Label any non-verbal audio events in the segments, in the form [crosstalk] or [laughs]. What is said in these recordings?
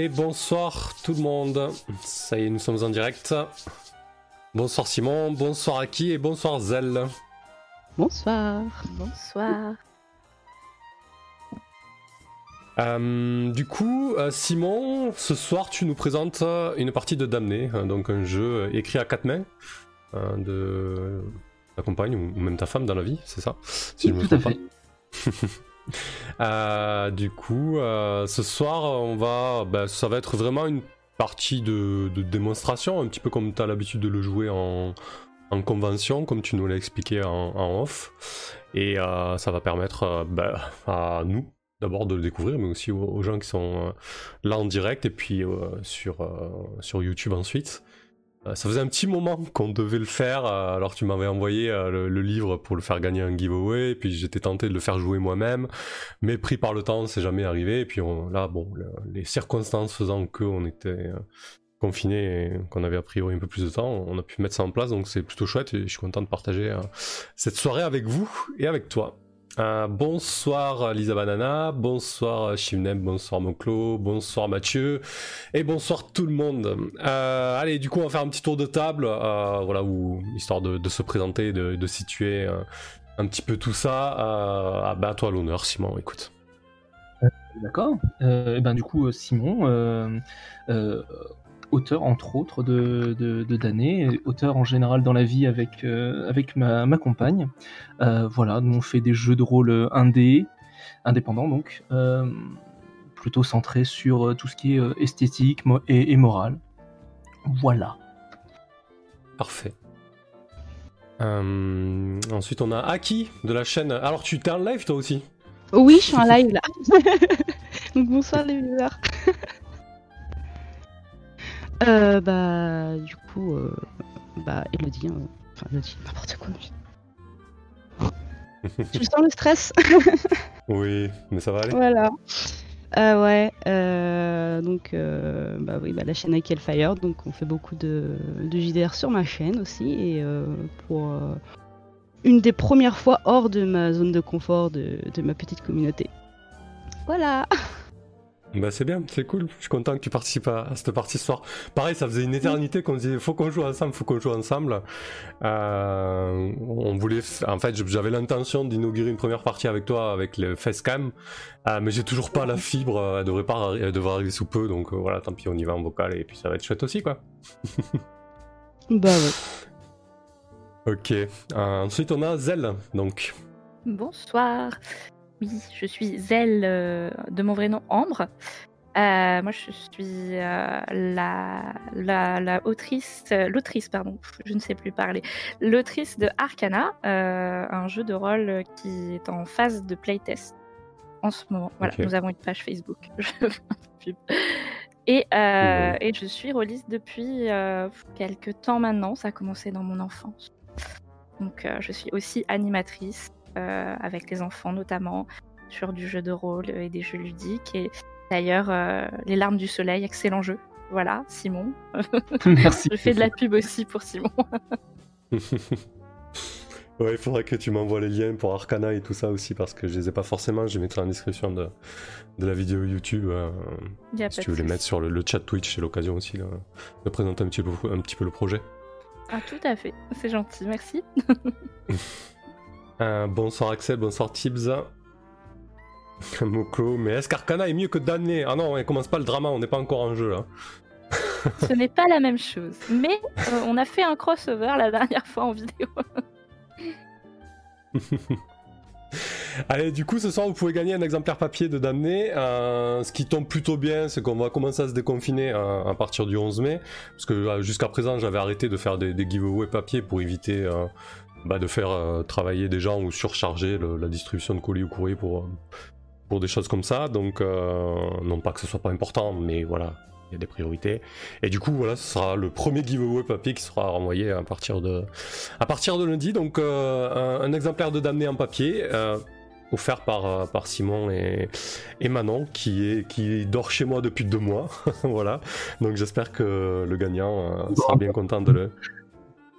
Et bonsoir tout le monde. Ça y est, nous sommes en direct. Bonsoir Simon, bonsoir Aki et bonsoir Zell. Bonsoir. Bonsoir. Euh, du coup, euh, Simon, ce soir tu nous présentes une partie de Damné, donc un jeu écrit à quatre mains euh, de ta compagne ou même ta femme dans la vie, c'est ça Si je me trompe pas. [laughs] [laughs] Euh, du coup, euh, ce soir, on va, bah, ça va être vraiment une partie de, démonstration, un petit peu comme tu as l'habitude de le jouer en, convention, comme tu nous l'as expliqué en, off. Et euh, ça va permettre bah, à nous d'abord de le découvrir, mais aussi aux, gens qui sont là en direct et puis sur YouTube ensuite. Euh, ça faisait un petit moment qu'on devait le faire, euh, alors tu m'avais envoyé euh, le, livre pour le faire gagner un giveaway, puis j'étais tenté de le faire jouer moi-même, mais pris par le temps, c'est jamais arrivé, et puis là, bon, les circonstances faisant qu'on était confiné et qu'on avait a priori un peu plus de temps, on a pu mettre ça en place, donc c'est plutôt chouette, et je suis content de partager cette soirée avec vous et avec toi. Euh, bonsoir Lisa Banana, bonsoir Shivnem, bonsoir Moclo, bonsoir Mathieu et bonsoir tout le monde. Euh, allez, du coup, on va faire un petit tour de table, euh, voilà, où, histoire de, se présenter, de, situer un petit peu tout ça. Ah, bah, toi l'honneur, Simon, écoute. D'accord. et ben du coup, Simon, auteur entre autres de, de, d'années, auteur en général dans la vie avec, euh, avec ma, ma compagne. Euh, voilà, nous on fait des jeux de rôle indé, indépendants donc, euh, plutôt centrés sur tout ce qui est esthétique et, et moral. Voilà. Parfait. ensuite on a Aki de la chaîne. Alors tu t'es en live toi aussi? Oui, je suis en live là. [laughs] donc bonsoir les viewers. [laughs] Euh, bah, du coup, euh, bah, Elodie, hein, enfin, Elodie, n'importe quoi. [laughs] tu sens le stress [laughs] Oui, mais ça va aller. Voilà. Euh, ouais, euh, donc, euh, bah oui, bah, la chaîne Ike Fire, donc on fait beaucoup de, de, JDR sur ma chaîne aussi, et euh, pour une des premières fois hors de ma zone de confort de, de ma petite communauté. Voilà [laughs] Bah c'est bien, c'est cool. Je suis content que tu participes à, cette partie ce soir. Pareil, ça faisait une éternité qu'on disait faut qu'on joue ensemble, faut qu'on joue ensemble. Euh, on voulait, en fait, j'avais l'intention d'inaugurer une première partie avec toi avec le facecam, euh, mais j'ai toujours pas la fibre. Elle devrait pas, elle devrait arriver sous peu, donc euh, voilà, tant pis, on y va en vocal et puis ça va être chouette aussi, quoi. bah ouais. [laughs] Ok. ensuite, on a Zell, donc. Bonsoir. Oui, je suis Zelle euh, de mon vrai nom Ambre. Euh, moi, je suis euh, la, la, autrice, l'autrice, pardon, je ne sais plus parler, l'autrice de Arcana, un jeu de rôle qui est en phase de playtest en ce moment. Voilà, nous avons une page Facebook. [laughs] et, et je suis rôliste depuis quelques temps maintenant. Ça a commencé dans mon enfance. Donc, je suis aussi animatrice. Euh, avec les enfants notamment, sur du jeu de rôle et des jeux ludiques. Et d'ailleurs, euh, Les larmes du soleil, excellent jeu. Voilà, Simon. [laughs] Merci. Je fais de la pub aussi pour Simon. [laughs] [laughs] Ouais, il faudrait que tu m'envoies les liens pour Arcana et tout ça aussi, parce que je les ai pas forcément. Je les mettrai en description de, de la vidéo YouTube. Euh, si tu veux les mettre sur le, chat Twitch, c'est l'occasion aussi de présenter un petit, peu, un petit peu le projet. Ah, tout à fait. C'est gentil, merci. Euh, bonsoir Axel, bonsoir Tibbs. [laughs] Moko, mais est-ce qu'Arcana est mieux que Damné Ah non, on commence pas le drama, on n'est pas encore en jeu là. [laughs] Ce n'est pas la même chose, mais euh, on a fait un crossover la dernière fois en vidéo. [laughs] Allez, du coup, ce soir, vous pouvez gagner un exemplaire papier de Damné. Euh, ce qui tombe plutôt bien, c'est qu'on va commencer à se déconfiner à, partir du 11 mai. Parce que jusqu'à présent, j'avais arrêté de faire des, des giveaways papier pour éviter bah, de faire euh, travailler des gens ou surcharger la distribution de colis ou courrier pour, euh, pour des choses comme ça. Donc, euh, non pas que ce soit pas important, mais voilà, il y a des priorités. Et du coup, voilà, ce sera le premier giveaway papier qui sera renvoyé à partir de, à partir de lundi. Donc, un, exemplaire de Damné en papier. offert par, par Simon et, et, Manon qui, est, qui dort chez moi depuis deux mois. [laughs] voilà. Donc j'espère que le gagnant sera bien content de le.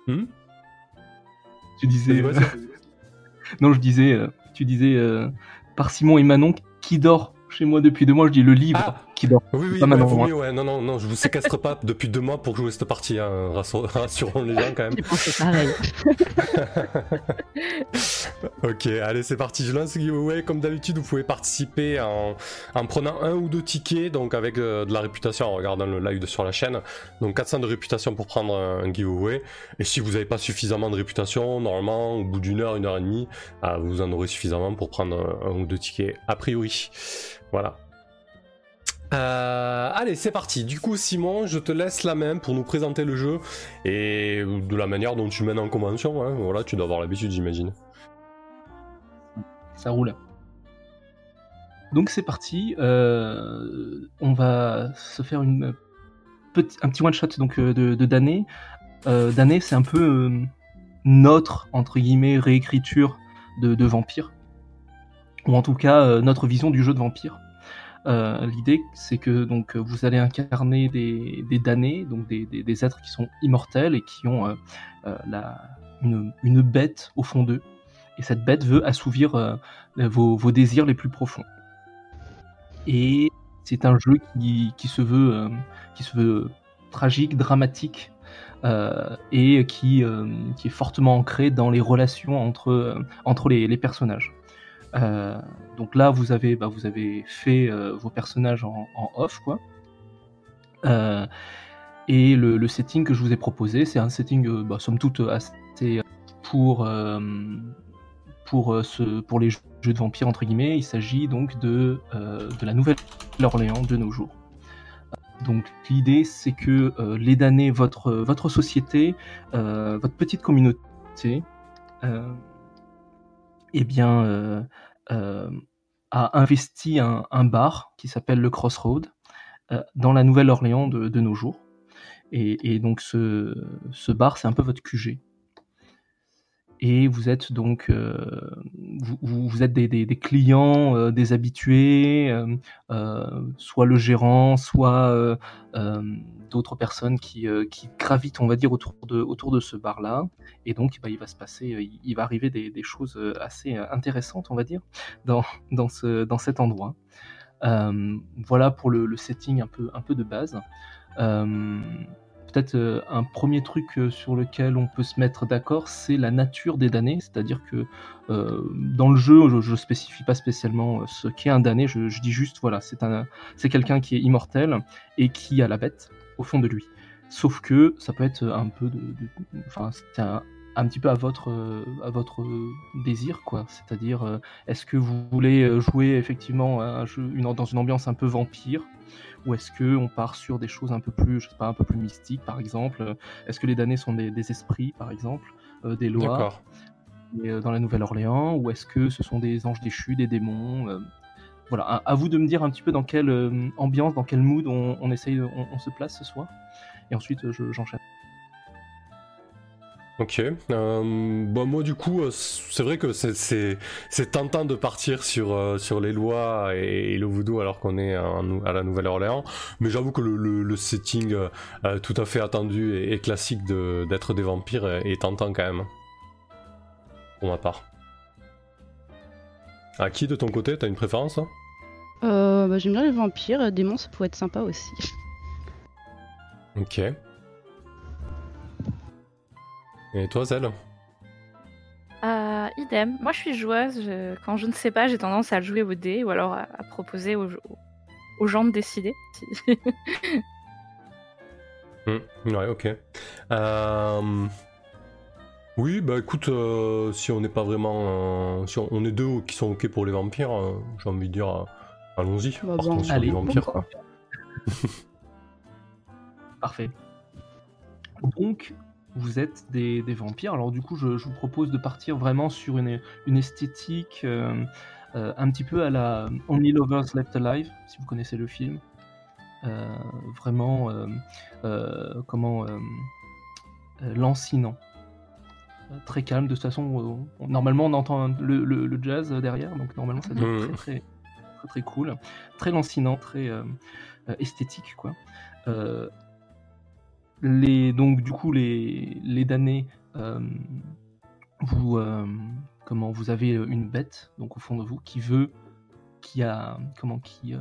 Hmm? Tu disais. [laughs] Non, je disais, euh, tu disais euh, par Simon et Manon qui dort chez moi depuis deux mois. Je dis le livre ah. Qui dort. Oui, oui, Pas ouais, maintenant, vaut moi. mieux, ouais. Non, non, non, je vous séquestre pas depuis deux mois pour jouer cette partie, hein. Rassur- [laughs] rassurons les gens quand même. Pareil. [laughs] Ok, allez, c'est parti. Je lance le giveaway. Comme d'habitude, vous pouvez participer en, en prenant un ou deux tickets, donc avec euh, de la réputation en regardant le live de- sur la chaîne. Donc 400 de réputation pour prendre un, un giveaway. Et si vous n'avez pas suffisamment de réputation, normalement, au bout d'une heure, une heure et demie, ah, vous en aurez suffisamment pour prendre un, un ou deux tickets, a priori. Voilà. Euh, allez, c'est parti. Du coup, Simon, je te laisse la main pour nous présenter le jeu et de la manière dont tu mènes en convention. hein. Voilà, tu dois avoir l'habitude, j'imagine. Ça roule. Donc c'est parti. euh, on va se faire un petit one shot donc euh, de, de Dané. C'est un peu notre entre guillemets réécriture de, Vampire, ou en tout cas notre vision du jeu de Vampire. Euh, L'idée, c'est que donc vous allez incarner des, damnés, donc des, êtres qui sont immortels et qui ont euh, euh, une, bête au fond d'eux. Et cette bête veut assouvir vos, désirs les plus profonds. Et c'est un jeu qui, se veut, tragique, dramatique, et qui, est fortement ancré dans les relations entre, les personnages. Euh, donc là, vous avez, bah, vous avez fait euh, vos personnages en, off, quoi. Euh, et le, setting que je vous ai proposé, c'est un setting, bah, somme toute, assez pour, pour, ce, pour les jeux de vampires, entre guillemets. Il s'agit donc de, de la Nouvelle-Orléans de nos jours. Donc l'idée, c'est que les damnés, votre, votre société, votre petite communauté, eh bien, euh, euh, a investi un, bar qui s'appelle le Crossroad euh, dans la Nouvelle-Orléans de, nos jours. Et, donc ce bar, c'est un peu votre QG. Et vous êtes donc, euh, vous, êtes des, clients, euh, des habitués, euh, soit le gérant, soit d'autres personnes qui, qui gravitent, on va dire, autour de, autour de ce bar-là. Et donc, bah, il va se passer, il, va arriver des, des choses assez intéressantes, on va dire, dans, dans, ce, dans cet endroit. Voilà pour le, le setting un peu, un peu de base. Peut-être euh, un premier truc euh, sur lequel on peut se mettre d'accord, c'est la nature des damnés. C'est-à-dire que euh, dans le jeu, je, ne spécifie pas spécialement ce qu'est un damné. Je, dis juste, voilà, c'est un, c'est quelqu'un qui est immortel et qui a la bête au fond de lui. Sauf que ça peut être un peu de, enfin, c'est un, un petit peu à votre, à votre désir, quoi. C'est-à-dire, est-ce que vous voulez jouer effectivement dans une ambiance un peu vampire, ou est-ce que on part sur des choses un peu plus, je sais pas, un peu plus mystiques, par exemple? Est-ce que les damnés sont des, des esprits, par exemple, euh, des lois? Euh, dans la Nouvelle-Orléans, ou est-ce que ce sont des anges déchus, des démons euh, Voilà, à, à vous de me dire un petit peu dans quelle ambiance, dans quel mood on, on essaye, on, on se place ce soir. Et ensuite, je- j'enchaîne. Ok. Euh, bon, moi, du coup, euh, c'est vrai que c'est- tentant de partir sur, euh, sur les lois et, et le voodoo alors qu'on est en- à la Nouvelle-Orléans. Mais j'avoue que le, le- le setting euh, tout à fait attendu et, et classique de- d'être des vampires est, est tentant quand même. Pour ma part. À qui de ton côté T'as une préférence bah, J'aime bien les vampires, démons ça pourrait être sympa aussi. Ok. Et toi, Zelle Euh, idem. Moi, je suis joueuse. je- Quand je ne sais pas, j'ai tendance à le jouer au dé ou alors à, à proposer aux, aux gens de décider. [laughs] Hmm, Ouais, ok. Euh, Oui, bah écoute, euh, si on n'est pas vraiment. euh, Si on, on est deux qui sont ok pour les vampires, euh, j'ai envie de dire, euh, allons-y. Bah, partons bon. sur Allez. les vampires, quoi. [laughs] Parfait. Donc, vous êtes des, des vampires. Alors, du coup, je, je vous propose de partir vraiment sur une, une esthétique euh, euh, un petit peu à la Only Lovers Left Alive, si vous connaissez le film. Euh, vraiment, comment. lancinant. Très calme, de toute façon, on- normalement on entend le, le- le jazz derrière, donc normalement ça Mhm. très, très, très, très cool, très lancinant, très esthétique, quoi. Euh, les, donc du coup les, les damnés, euh, vous, euh, comment, vous avez une bête donc au fond de vous qui veut, qui a, comment, qui, euh,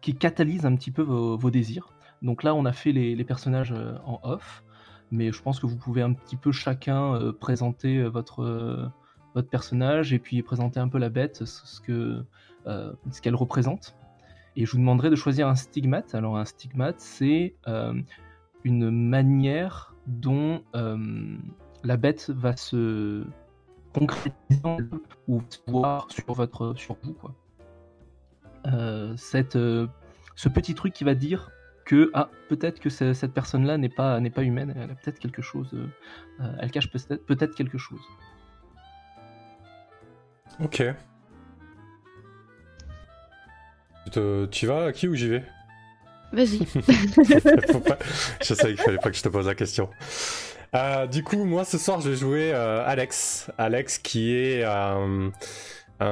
qui catalyse un petit peu vos, désirs. Donc là, on a fait les, les personnages en off, mais je pense que vous pouvez un petit peu chacun présenter votre, votre personnage et puis présenter un peu la bête, ce, que, ce qu'elle représente. Et je vous demanderai de choisir un stigmate. Alors un stigmate, c'est une manière dont euh, la bête va se concrétiser ou se voir sur votre sur vous quoi. Euh, cette, euh, ce petit truc qui va dire que ah peut-être que ce- cette personne là n'est pas n'est pas humaine elle a peut-être quelque chose elle cache peut-être peut-être quelque chose Ok. Tu, vas, qui ou j'y vais? Vas-y. [laughs] Je savais qu'il fallait pas que je te pose la question. Euh, du coup, moi ce soir, je vais jouer euh, Alex. Alex qui est euh, un-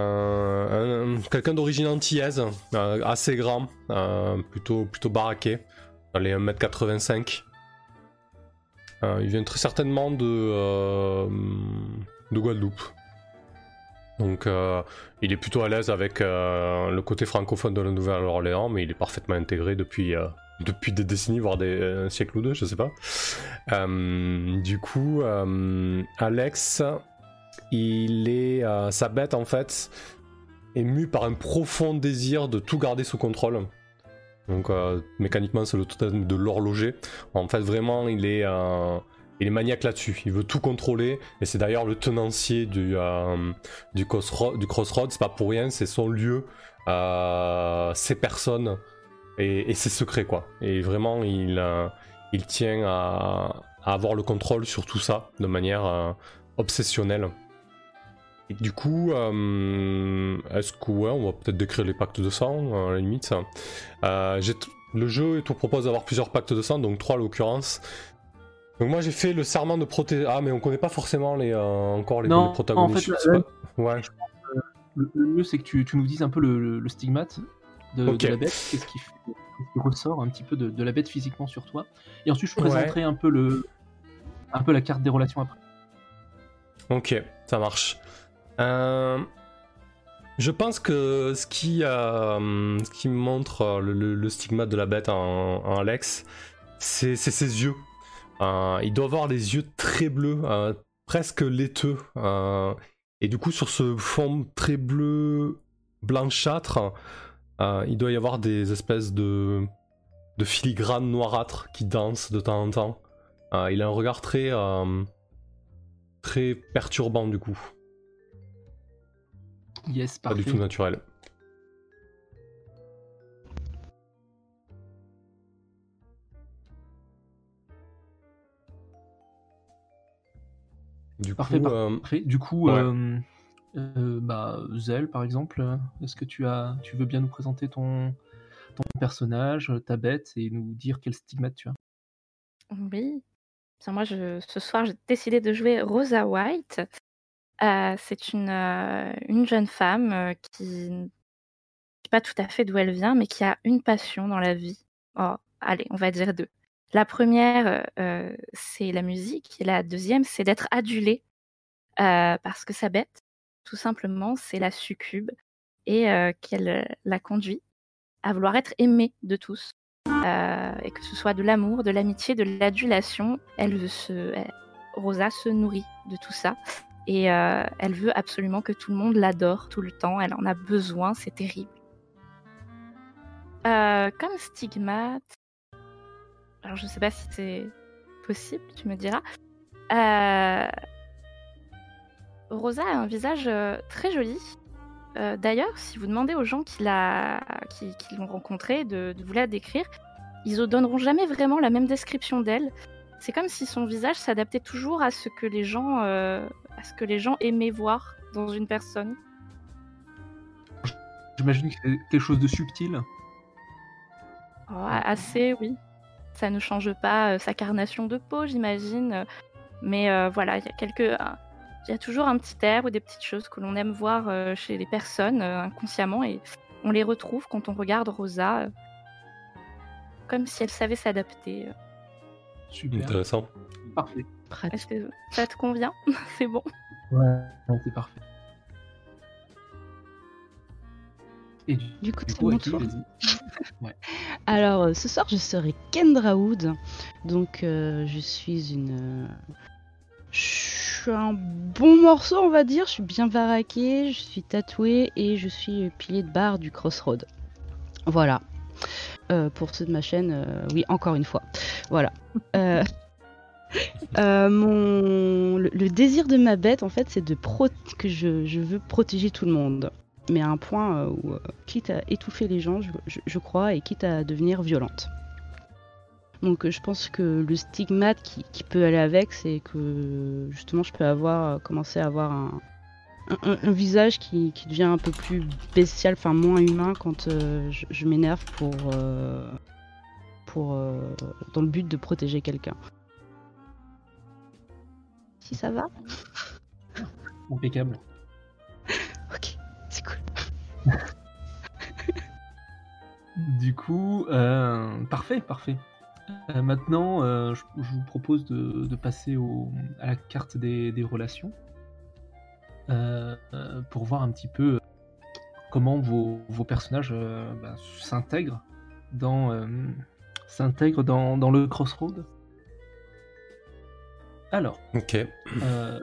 un- quelqu'un d'origine antillaise, assez grand, plutôt, plutôt baraqué, dans les 1m85. Euh, il vient très certainement de, de Guadeloupe. Donc euh, il est plutôt à l'aise avec euh, le côté francophone de la Nouvelle-Orléans, mais il est parfaitement intégré depuis, euh, depuis des décennies, voire des un siècle ou deux, je sais pas. Du coup, Alex, il est sa bête en fait est mue par un profond désir de tout garder sous contrôle. Donc mécaniquement, c'est le totem de l'horloger. En fait, vraiment, il est il est maniaque là-dessus. Il veut tout contrôler, et c'est d'ailleurs le tenancier du euh, du. C'est pas pour rien, c'est son lieu, euh, ses personnes et, ses secrets quoi. Et vraiment, il euh, il tient à, avoir le contrôle sur tout ça de manière euh, obsessionnelle. Du coup, est-ce que on va peut-être décrire les pactes de sang à la limite. le jeu te propose d'avoir plusieurs pactes de sang, donc trois à l'occurrence. Donc moi j'ai fait le serment de protéger. Ah mais on connaît pas forcément les euh, encore les, Non, les protagonistes. en fait, là- pas. Ouais. le, le mieux c'est que tu, tu nous dises un peu le, le- le stigmate de, la bête qu'est-ce qui, fait- qu'est-ce qui ressort un petit peu de, de la bête physiquement sur toi et ensuite je Ouais. présenterai un peu le un peu la carte des relations après Ok, ça marche. Euh, je pense que ce qui, euh, ce qui montre euh, le, le- le stigmate de la bête en, en Alex, c'est c'est ses yeux. Euh, il doit avoir les yeux très bleus, euh, presque laiteux. euh, et du coup, sur ce fond très bleu blanchâtre, il doit y avoir des espèces de, de filigranes noirâtres qui dansent de temps en temps. Il a un regard très, très perturbant du coup, yes pas parfait du tout naturel. Du Parfait, coup, par- euh, Parfait. du coup Ouais. euh, euh, bah Zell par exemple est-ce que tu as tu veux bien nous présenter ton ton personnage ta bête et nous dire quel stigmate tu as? Oui. Bien, moi, je, ce soir, j'ai décidé de jouer Rosa White. Euh, c'est une, euh, une jeune femme euh, qui ne sait pas tout à fait d'où elle vient, mais qui a une passion dans la vie. Oh, allez, on va dire deux. La première, euh, c'est la musique, et la deuxième, c'est d'être adulée euh, parce que sa bête, tout simplement, c'est la succube et euh, qu'elle euh, la conduit à vouloir être aimée de tous. Et que ce soit de l'amour, de l'amitié, de l'adulation, elle se, Rosa se nourrit de tout ça et elle veut absolument que tout le monde l'adore tout le temps. Elle en a besoin, c'est terrible. Comme stigmate, alors je sais pas si c'est possible, tu me diras. Euh, Rosa a un visage euh, très joli. Euh, D'ailleurs, si vous demandez aux gens qui l'a- qui, qui l'ont rencontrée de, de vous la décrire, ils ne donneront jamais vraiment la même description d'elle. C'est comme si son visage s'adaptait toujours à ce que les gens, euh, à ce que les gens aimaient voir dans une personne. j'imagine que c'est quelque chose de subtil Oh, assez, oui. Ça ne change pas euh, sa carnation de peau, j'imagine. euh, Mais euh, voilà, il y a quelques, un- il y a toujours un petit air ou des petites choses que l'on aime voir euh, chez les personnes euh, inconsciemment et on les retrouve quand on regarde Rosa, euh, comme si elle savait s'adapter. euh. super intéressant. parfait. Est-ce que ça te convient? [laughs] C'est bon. ouais c'est parfait et du, Du coup, du c'est coup mon tour. [laughs] Alors, ce soir, je serai Kendra Wood. Donc, euh, je suis une. euh, Je suis un bon morceau, on va dire. Je suis bien baraqué, je suis tatoué et je suis pilier de barre du Crossroad. Voilà. Euh, pour ceux de ma chaîne, euh, oui, encore une fois. Voilà. [laughs] Euh, mon... le, le désir de ma bête, en fait, c'est de pro... que je, je veux protéger tout le monde. Mais à un point euh, où, euh, quitte à étouffer les gens, je, je- je crois, et quitte à devenir violente. Donc euh, je pense que le stigmate qui, qui peut aller avec, c'est que justement je peux avoir commencer à avoir un, un- un- un visage qui, qui devient un peu plus bestial, enfin moins humain quand euh, je, je m'énerve pour, euh, pour euh, dans le but de protéger quelqu'un. Si ça va? Impeccable. C'est cool. [laughs] Du coup, euh, parfait, parfait. Euh, maintenant, euh, je, je vous propose de, de passer au, à la carte des, des relations euh, euh, pour voir un petit peu comment vos, vos personnages euh, bah, s'intègrent dans, euh, s'intègrent dans, dans le crossroad. Alors, Ok. euh,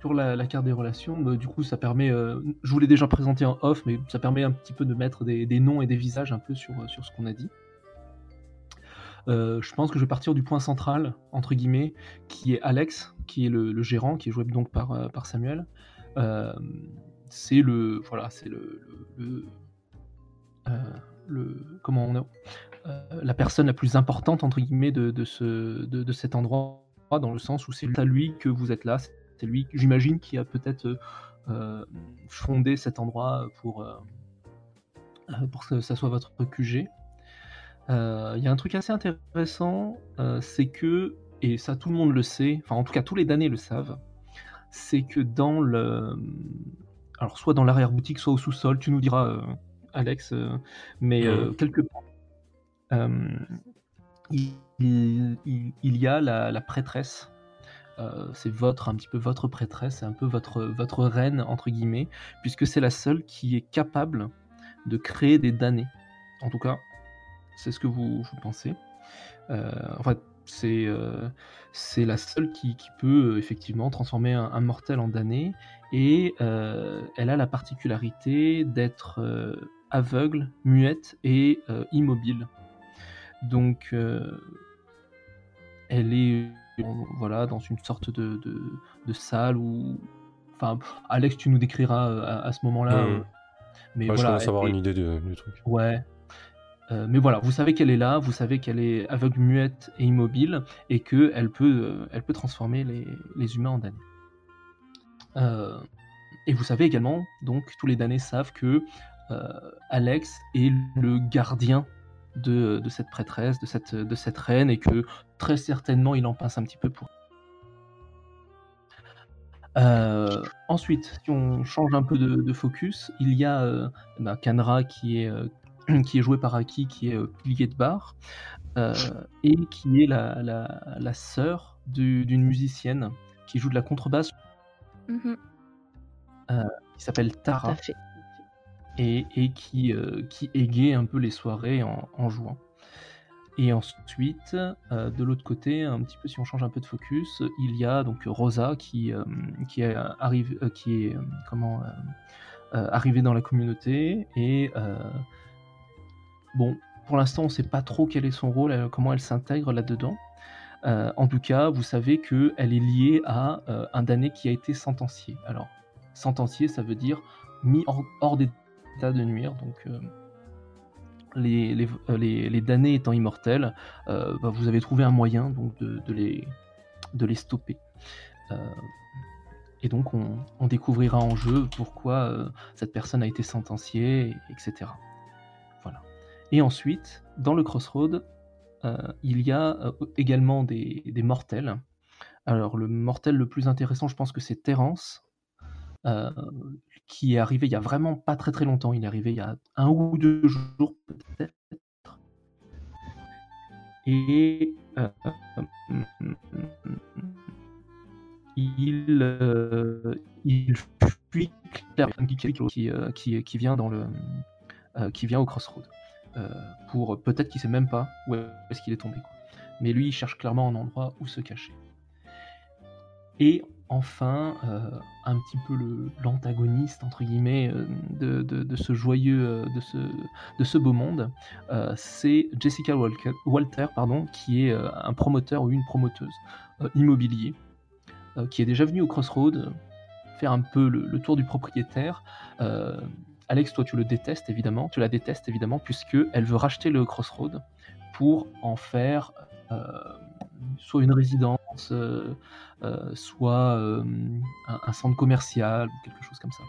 sur la, carte des relations, bah, du coup, ça permet. euh, je vous l'ai déjà présenté en off, mais ça permet un petit peu de mettre des, noms et des visages un peu sur, sur ce qu'on a dit. Euh, je pense que je vais partir du point central, entre guillemets, qui est Alex, qui est le, gérant, qui est joué donc par, euh, par Samuel. Euh, c'est le. Voilà, c'est le. le, euh, comment on euh, la personne la plus importante entre guillemets de, de ce de, de cet endroit dans le sens où c'est à lui que vous êtes là lui j'imagine qui a peut-être euh, fondé cet endroit pour euh, euh, pour que ça soit votre QG Euh, il y a un truc assez intéressant euh, c'est que et ça tout le monde le sait enfin en tout cas tous les damnés le savent c'est que dans le alors soit dans l'arrière boutique soit au sous-sol tu nous diras euh, Alex euh, mais euh, quelque part euh, il, il- il- il y a la, la prêtresse. Euh, c'est votre un petit peu votre prêtresse, c'est un peu votre votre reine entre guillemets, puisque c'est la seule qui est capable de créer des damnés. En tout cas, c'est ce que vous, pensez. Euh, en fait, c'est euh, c'est la seule qui, peut effectivement transformer un, mortel en damné, et elle a la particularité d'être aveugle, muette et immobile. Donc, elle est voilà dans une sorte de, de, de salle où, enfin, Alex, tu nous décriras euh, à, à ce moment-là. Mhm. euh, mais Ouais, je voilà, commence à avoir une idée du, du truc. Ouais. Euh, mais voilà, vous savez qu'elle est là, vous savez qu'elle est aveugle, muette et immobile, et que elle peut, euh, elle peut transformer les, les humains en damnés. Euh, et vous savez également, donc tous les damnés savent que Alex est le gardien de, de cette prêtresse, de cette, de cette reine, et que très certainement il en passe un petit peu pour. Euh, ensuite, si on change un peu de, de focus, il y a euh, ben, Kanra qui est, euh, [clears throat] qui est joué par Aki, qui est euh, pilier de bar, euh, et qui est la, la, la sœur du- d'une musicienne qui joue de la contrebasse, Mhm. qui s'appelle Tout Tara. à fait. Et, qui, euh, qui égaye un peu les soirées en, en jouant. Et ensuite, euh, de l'autre côté, un petit peu si on change un peu de focus, il y a donc Rosa qui, euh, qui est, arrive, euh, qui est comment, arrivée dans la communauté. Et bon, pour l'instant, on ne sait pas trop quel est son rôle, comment elle s'intègre là-dedans. En tout cas, vous savez qu'elle est liée à un damné qui a été sentencié. Alors, sentencié, ça veut dire mis hors, hors de nuire. Donc, euh, les, les, euh, les, les damnés étant immortels, euh, bah, vous avez trouvé un moyen donc, de, les, de les stopper. Et donc, on, découvrira en jeu pourquoi cette personne a été sentenciée, etc. Voilà. Et ensuite, dans le Crossroad, il y a également des, des mortels. Alors, le mortel le plus intéressant, je pense que c'est Terence, euh, qui est arrivé il y a vraiment pas très très longtemps. Il est arrivé il y a un ou deux jours peut-être. Et euh, il, euh, il fuit Claire qui, qui, qui, vient dans le qui vient au crossroad. pour peut-être qu'il sait même pas où est-ce qu'il est tombé. Mais lui, il cherche clairement un endroit où se cacher. Et enfin, euh, un petit peu l'antagoniste entre guillemets euh, euh, de ce, beau monde, c'est Jessica Walter, pardon, qui est un promoteur ou une promoteuse immobilier, qui est déjà venu au Crossroad euh, faire un peu le, tour du propriétaire. Alex, toi, tu le détestes évidemment, tu la détestes évidemment, puisque elle veut racheter le Crossroad pour en faire soit une résidence, euh, euh, soit euh, un, un centre commercial quelque chose comme ça.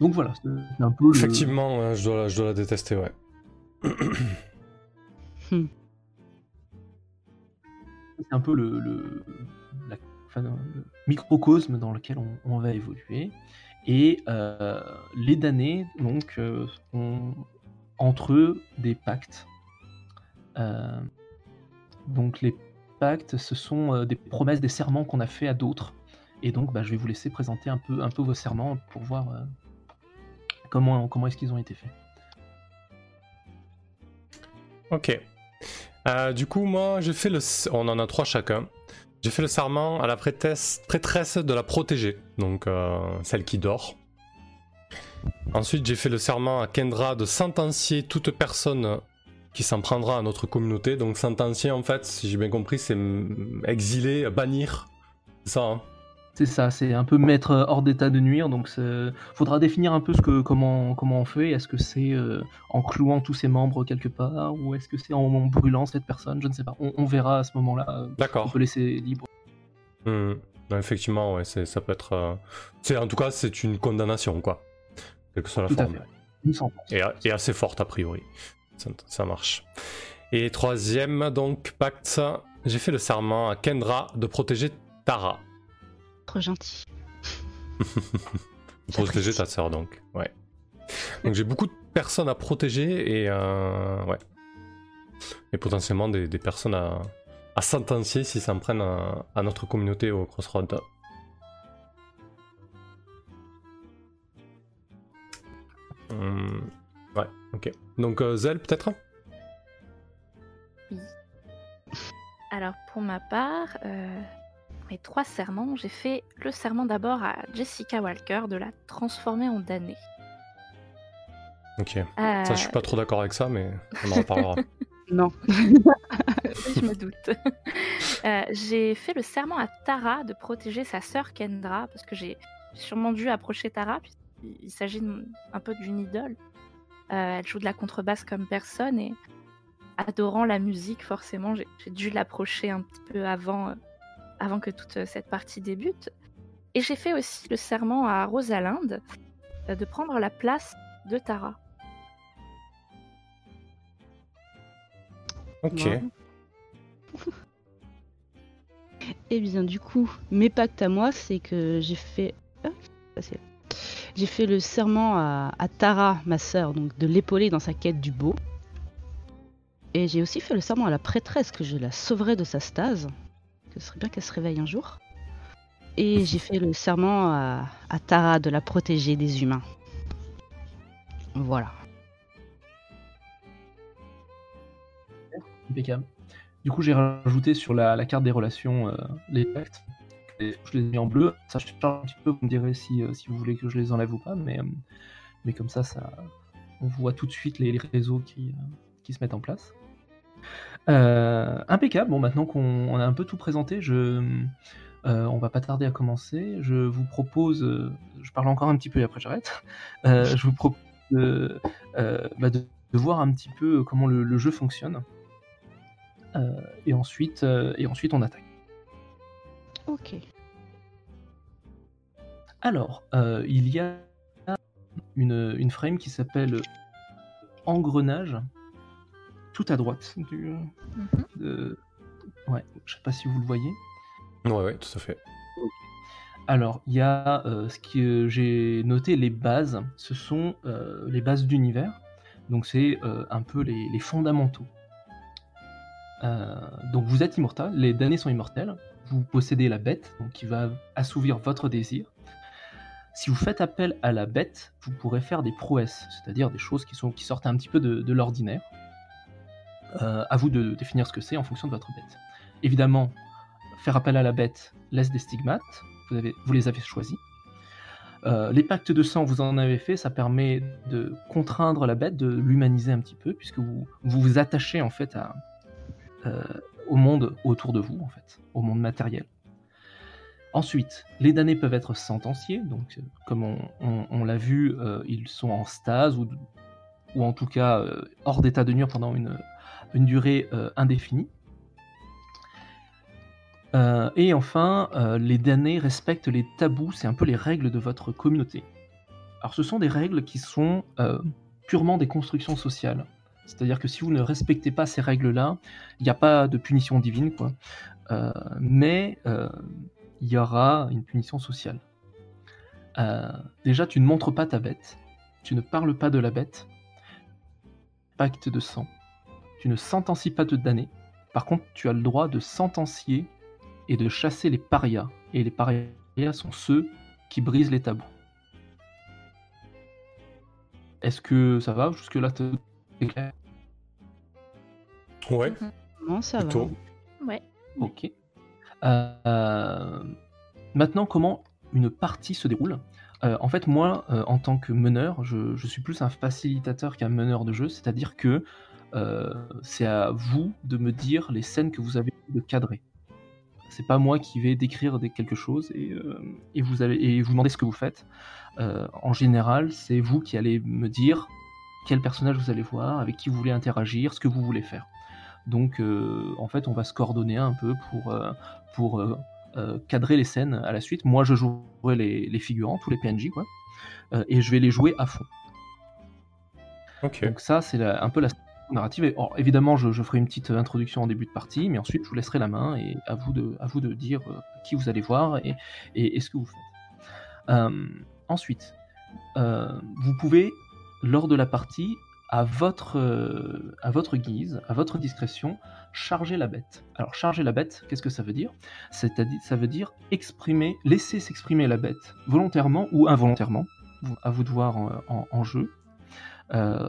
Donc voilà, c'est un peu Effectivement, je, dois la, je dois la détester, ouais. c'est un peu le, le- la- enfin, le microcosme dans lequel on, on va évoluer. Et euh, les damnés, donc, euh, ont entre eux des pactes. Euh, donc les pactes, ce sont euh, des promesses, des serments qu'on a fait à d'autres. Et donc, bah, je vais vous laisser présenter un peu, vos serments pour voir euh, comment, comment est-ce qu'ils ont été faits. Ok. Du coup, moi, j'ai fait le. On en a trois chacun. J'ai fait le serment à la prêtresse, de la protéger, donc celle qui dort. Ensuite, j'ai fait le serment à Kendra de sentencier toute personne qui s'en prendra à notre communauté. Donc, sentencier, en fait, si j'ai bien compris, c'est exiler, bannir. C'est ça, hein C'est ça, c'est un peu mettre euh, hors d'état de nuire. Donc, il faudra définir un peu ce que, comment, comment on fait. Est-ce que c'est euh, en clouant tous ses membres quelque part ou est-ce que c'est en, en brûlant cette personne? Je ne sais pas. On, on verra à ce moment-là. euh, On D'accord. peut laisser libre. Non, effectivement, ouais, ça peut être. euh, c'est En tout cas, c'est une condamnation, quoi. Quelle que soit la Tout à forme. fait. Et assez forte a priori. Ça, ça marche. Et troisième, donc, pacte, j'ai fait le serment à Kendra de protéger Tara. Trop gentil. [laughs] Protéger ta sœur, donc. Ouais. Donc j'ai beaucoup de personnes à protéger et euh, ouais. Et potentiellement des, des personnes à, à sentencier s'ils s'en prennent à, à notre communauté au Crossroad. Hum, ok. Donc euh, Zell peut-être? Alors pour ma part, euh, mes trois serments, j'ai fait le serment d'abord à Jessica Walker de la transformer en damnée. Ok. Euh, Ça, je suis pas trop d'accord avec ça, mais on en reparlera. [laughs] Non. je me doute. Euh, j'ai fait le serment à Tara de protéger sa sœur Kendra, parce que j'ai sûrement dû approcher Tara, puisqu'il s'agit un peu d'une idole. Euh, elle joue de la contrebasse comme personne, et adorant la musique, forcément, j'ai dû l'approcher un petit peu avant, euh, avant que toute euh, cette partie débute. Et j'ai fait aussi le serment à Rosalinde euh, de prendre la place de Tara. Ok. Ouais. Eh bien, du coup, mes pactes à moi, c'est que j'ai fait. Ah, c'est- J'ai fait le serment à, à Tara, ma sœur, donc de l'épauler dans sa quête du beau. Et j'ai aussi fait le serment à la prêtresse que je la sauverai de sa stase. Que ce serait bien qu'elle se réveille un jour. Et [laughs] j'ai fait le serment à, à Tara de la protéger des humains. Voilà. Impeccable. Du coup, j'ai rajouté sur la, la carte des relations euh, les pactes. Je les ai mis en bleu. Ça change un petit peu, vous me direz si, euh, si vous voulez que je les enlève ou pas. Mais, euh, mais comme ça, ça, on voit tout de suite les, réseaux qui, euh, qui se mettent en place. Impeccable. Bon, maintenant qu'on on a un peu tout présenté, je, on va pas tarder à commencer. Je vous propose, je parle encore un petit peu et après j'arrête. Je vous propose de, bah, de- voir un petit peu comment le, le jeu fonctionne. Et, ensuite, et ensuite, on attaque. Ok. Alors, euh, il y a une, une frame qui s'appelle Engrenage, tout à droite. Du, Mhm. de- Ouais, je sais pas si vous le voyez. Ouais, ouais, tout à fait. Alors, il y a euh, ce que j'ai noté, les bases. Ce sont euh, les bases d'univers. Donc, c'est euh, un peu les, les fondamentaux. Euh, donc, vous êtes immortel, les damnés sont immortels. Vous possédez la bête, donc qui va assouvir votre désir. Si vous faites appel à la bête, vous pourrez faire des prouesses, c'est-à-dire des choses qui, sortent un petit peu de, l'ordinaire. Euh, à vous de définir ce que c'est en fonction de votre bête. Évidemment, faire appel à la bête laisse des stigmates, vous, les avez choisis. Euh, les pactes de sang, vous en avez fait, ça permet de contraindre la bête, de l'humaniser un petit peu, puisque vous vous, vous attachez en fait à, euh, au monde autour de vous, en fait, au monde matériel. Ensuite, les damnés peuvent être sentenciés, donc euh, comme on, l'a vu, euh, ils sont en stase ou, en tout cas euh, hors d'état de nuire pendant une, durée indéfinie. Et enfin, les damnés respectent les tabous, c'est un peu les règles de votre communauté. Alors ce sont des règles qui sont purement des constructions sociales. C'est-à-dire que si vous ne respectez pas ces règles-là, il n'y a pas de punition divine, quoi. Euh, mais euh, il y aura une punition sociale. Euh, déjà, tu ne montres pas ta bête, tu ne parles pas de la bête, pacte de sang, tu ne sentencies pas de damnés. Par contre, tu as le droit de sentencier et de chasser les parias. Et les parias sont ceux qui brisent les tabous. Est-ce que ça va? Jusque-là, clair Ouais, Non, ça plutôt. va. Ouais. Ok. Euh, maintenant, comment une partie se déroule Euh, En fait, moi, euh, en tant que meneur, je, je suis plus un facilitateur qu'un meneur de jeu, c'est-à-dire que euh, c'est à vous de me dire les scènes que vous avez de cadrer. C'est pas moi qui vais décrire des- quelque chose et, euh, et vous avez, et vous demander ce que vous faites. Euh, en général, c'est vous qui allez me dire quel personnage vous allez voir, avec qui vous voulez interagir, ce que vous voulez faire. Donc, euh, en fait, on va se coordonner un peu pour, euh, pour euh, cadrer les scènes à la suite. Moi, je jouerai les, les figurants, tous les PNJ, quoi, et je vais les jouer à fond. Ok. Donc ça, c'est un peu la narrative. Et, or, évidemment, je, je ferai une petite introduction en début de partie, mais ensuite, je vous laisserai la main et à vous de, à vous de dire qui vous allez voir et, et, et ce que vous faites. Ensuite, vous pouvez, lors de la partie, à votre, euh, guise, à votre discrétion, charger la bête. Alors, charger la bête, qu'est-ce que ça veut dire? Ça veut dire exprimer, laisser s'exprimer la bête, volontairement ou involontairement, à vous de voir en, jeu. Euh,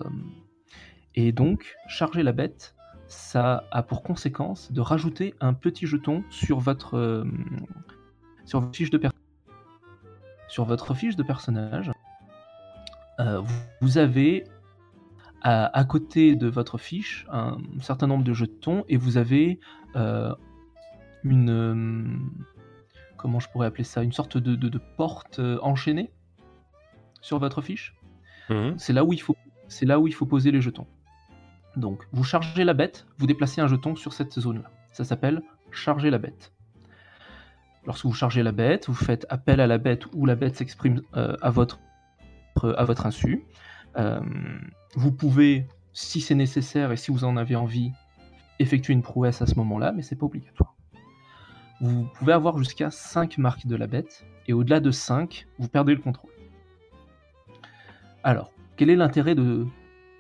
et donc, charger la bête, ça a pour conséquence de rajouter un petit jeton sur votre, euh, sur votre fiche de sur votre fiche de personnage. Euh, vous- avez à, à côté de votre fiche un certain nombre de jetons et vous avez euh, une euh, comment je pourrais appeler ça une sorte de, de- de porte enchaînée sur votre fiche. Mhm. C'est là où il faut c'est là où il faut poser les jetons. Donc vous chargez la bête, vous déplacez un jeton sur cette zone-là. Ça s'appelle charger la bête. Lorsque vous chargez la bête, vous faites appel à la bête ou la bête s'exprime euh, à votre à votre insu. Euh, vous pouvez, si c'est nécessaire et si vous en avez envie, effectuer une prouesse à ce moment-là, mais c'est pas obligatoire. Vous pouvez avoir jusqu'à 5 marques de la bête, et au-delà de 5, vous perdez le contrôle. Alors, quel est l'intérêt de,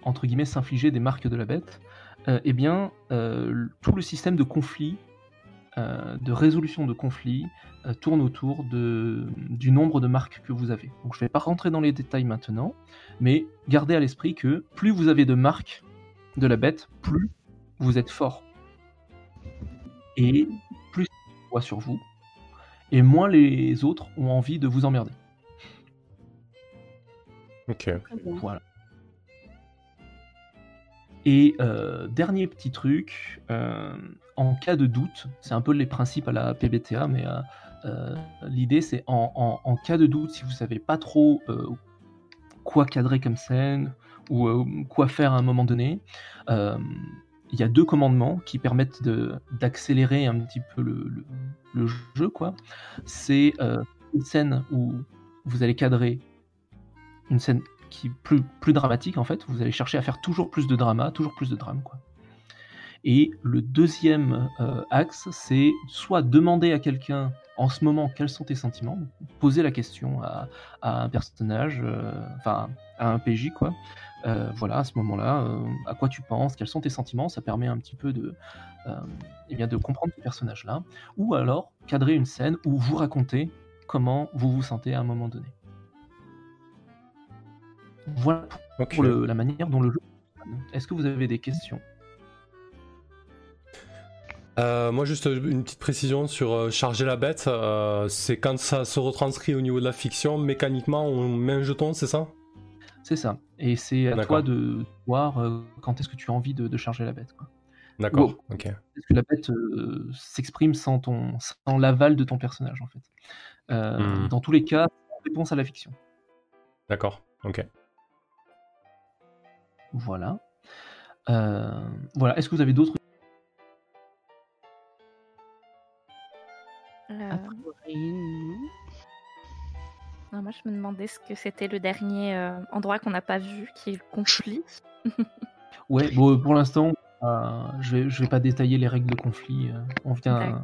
entre guillemets, s'infliger des marques de la bête? Euh, Eh bien, euh, tout le système de conflit, euh, de résolution de conflits, euh, tourne autour de, du nombre de marques que vous avez. Donc je ne vais pas rentrer dans les détails maintenant, mais gardez à l'esprit que plus vous avez de marques de la bête, plus vous êtes fort. Et plus on voit sur vous, et moins les autres ont envie de vous emmerder. Ok. Voilà. Et euh, dernier petit truc, euh, en cas de doute, c'est un peu les principes à la PBTA, mais euh, l'idée c'est en, cas de doute, si vous savez pas trop quoi cadrer comme scène ou quoi faire à un moment donné, il y a deux commandements qui permettent d'accélérer un petit peu le, le- jeu. quoi. C'est une scène où vous allez cadrer une scène qui plus, plus dramatique en fait. Vous allez chercher à faire toujours plus de drama, toujours plus de drame quoi. Et le deuxième euh, axe, c'est soit demander à quelqu'un en ce moment quels sont tes sentiments, poser la question à, un personnage, euh, enfin à un PJ quoi. Euh, voilà, à ce moment-là, à quoi tu penses, quels sont tes sentiments, ça permet un petit peu de, eh bien, de comprendre ce personnage-là. Ou alors cadrer une scène où vous racontez comment vous vous sentez à un moment donné. Voilà pour le- la manière dont le jeu fonctionne. Est-ce que vous avez des questions? Euh, moi, juste une petite précision sur euh, charger la bête. euh, c'est quand ça se retranscrit au niveau de la fiction, mécaniquement, on met un jeton, c'est ça? C'est ça. Et c'est à toi de voir quand est-ce que tu as envie de, de charger la bête. D'accord, Wow. Est-ce que la bête s'exprime sans, ton, sans l'aval de ton personnage, en fait? Hmm. Dans tous les cas, réponse à la fiction. D'accord, ok. Voilà. Euh, voilà. Est-ce que vous avez d'autres Euh, non? moi, je me demandais ce que c'était le dernier euh, endroit qu'on n'a pas vu, qui est le conflit. [laughs] Ouais, bon, pour l'instant, euh, je vais, je vais pas détailler les règles de conflit. euh, on vient,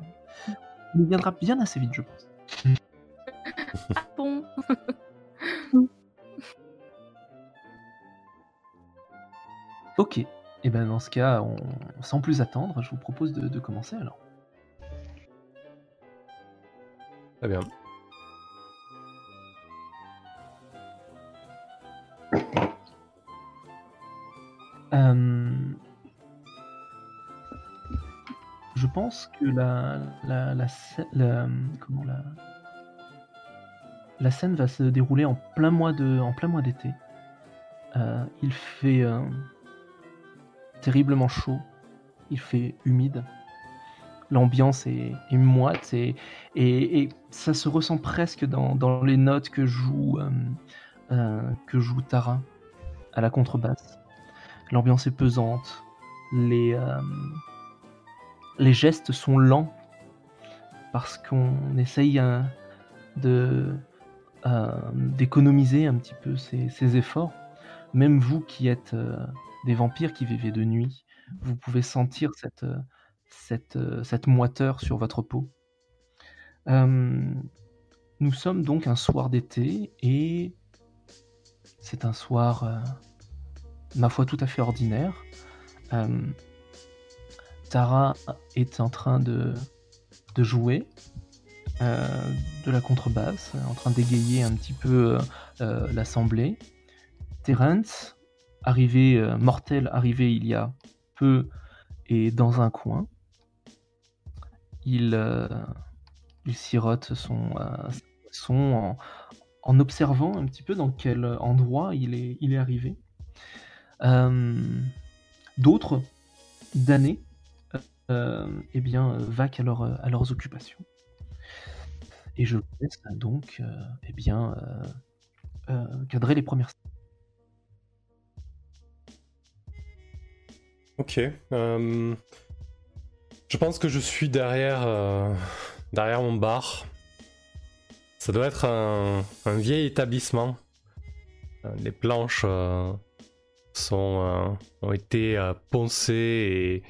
on viendra bien assez vite, je pense. Ah bon? [laughs] Ok. Et ben dans ce cas, on, sans plus attendre, je vous propose de, de commencer alors. Très bien. Euh, je pense que la, la, la, comment la, la scène va se dérouler en plein mois de, en plein mois d'été. Euh, il fait euh, terriblement chaud, il fait humide, l'ambiance est, moite et, ça se ressent presque dans, les notes que joue, euh, euh, que joue Tara à la contrebasse. L'ambiance est pesante, les, euh, les gestes sont lents parce qu'on essaye euh, de d'économiser un petit peu ses, efforts. Même vous qui êtes des vampires qui vivez de nuit, vous pouvez sentir cette, euh, euh, moiteur sur votre peau. Nous sommes donc un soir d'été et c'est un soir, euh, ma foi, tout à fait ordinaire. Tara est en train de, de jouer de la contrebasse, en train d'égayer un petit peu l'assemblée. Terence, arrivé, euh, mortel, arrivé il y a peu, est dans un coin. Il, euh, il sirote son, euh, son en, observant un petit peu dans quel endroit il est, arrivé. Euh, D'autres, damnés, eh bien, vaquent à, à leurs occupations. Et je vous laisse donc eh bien, cadrer les premières Ok. euh, je pense que je suis derrière, euh, derrière mon bar. Ça doit être un, un vieil établissement. Euh, Les planches euh, sont, ont été poncées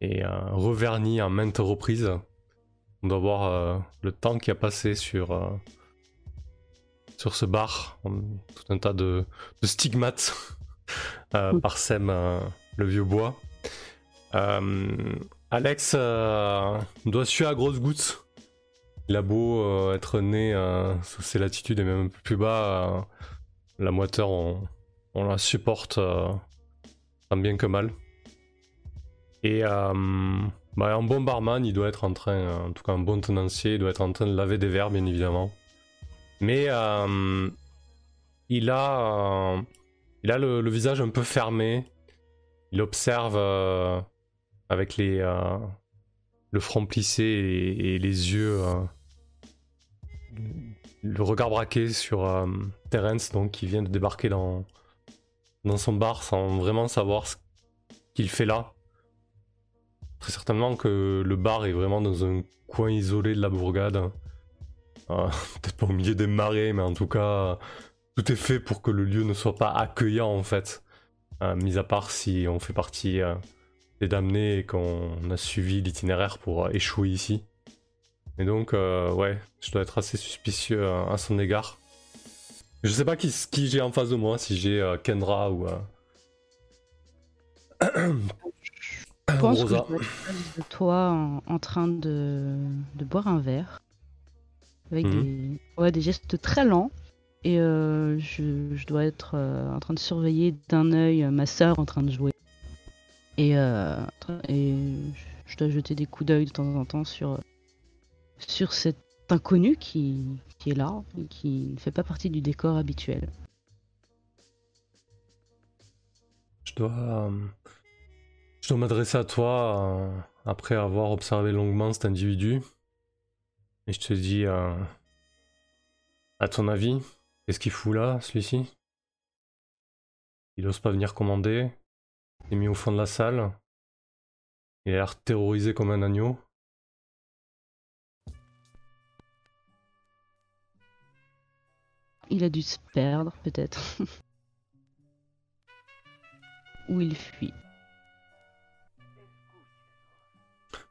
et, et, revernies en maintes reprises. On doit voir le temps qui a passé sur, sur ce bar. Tout un tas de, de stigmates [laughs] parsèment le vieux bois. Euh, Alex euh, doit suer à grosses gouttes? Il a beau euh, être né sous ces latitudes et même un peu plus bas, la moiteur, on, la supporte tant bien que mal. Et bah, un bon barman, il doit être en train, en tout cas un bon tenancier, il doit être en train de laver des verres, bien évidemment. Mais il a, il a le visage un peu fermé. Il observe euh, avec les, euh, le front plissé et, les yeux, euh, le regard braqué sur Terence, donc qui vient de débarquer dans, son bar sans vraiment savoir ce qu'il fait là. Très certainement que le bar est vraiment dans un coin isolé de la bourgade. [laughs] Peut-être pas au milieu des marais, mais en tout cas, tout est fait pour que le lieu ne soit pas accueillant en fait. Euh, mis à part si on fait partie euh, des damnés et qu'on a suivi l'itinéraire pour euh, échouer ici. Et donc, ouais, je dois être assez suspicieux à son égard. Je sais pas qui, qui j'ai en face de moi, si j'ai euh, Kendra ou. euh, Je pense que je face de toi en, en train de, de boire un verre. Avec Mhm. des, ouais, des gestes très lents. Et euh, je, dois être euh, en train de surveiller d'un œil euh, ma sœur en train de jouer. Et, je dois jeter des coups d'œil de temps en temps sur, sur cet inconnu qui, qui est là qui ne fait pas partie du décor habituel. Je dois, je dois m'adresser à toi après avoir observé longuement cet individu. Et je te dis, euh, à ton avis, qu'est-ce qu'il fout là, celui-ci? Il ose pas venir commander. Il est mis au fond de la salle. Il a l'air terrorisé comme un agneau. Il a dû se perdre, peut-être. [laughs] Ou il fuit.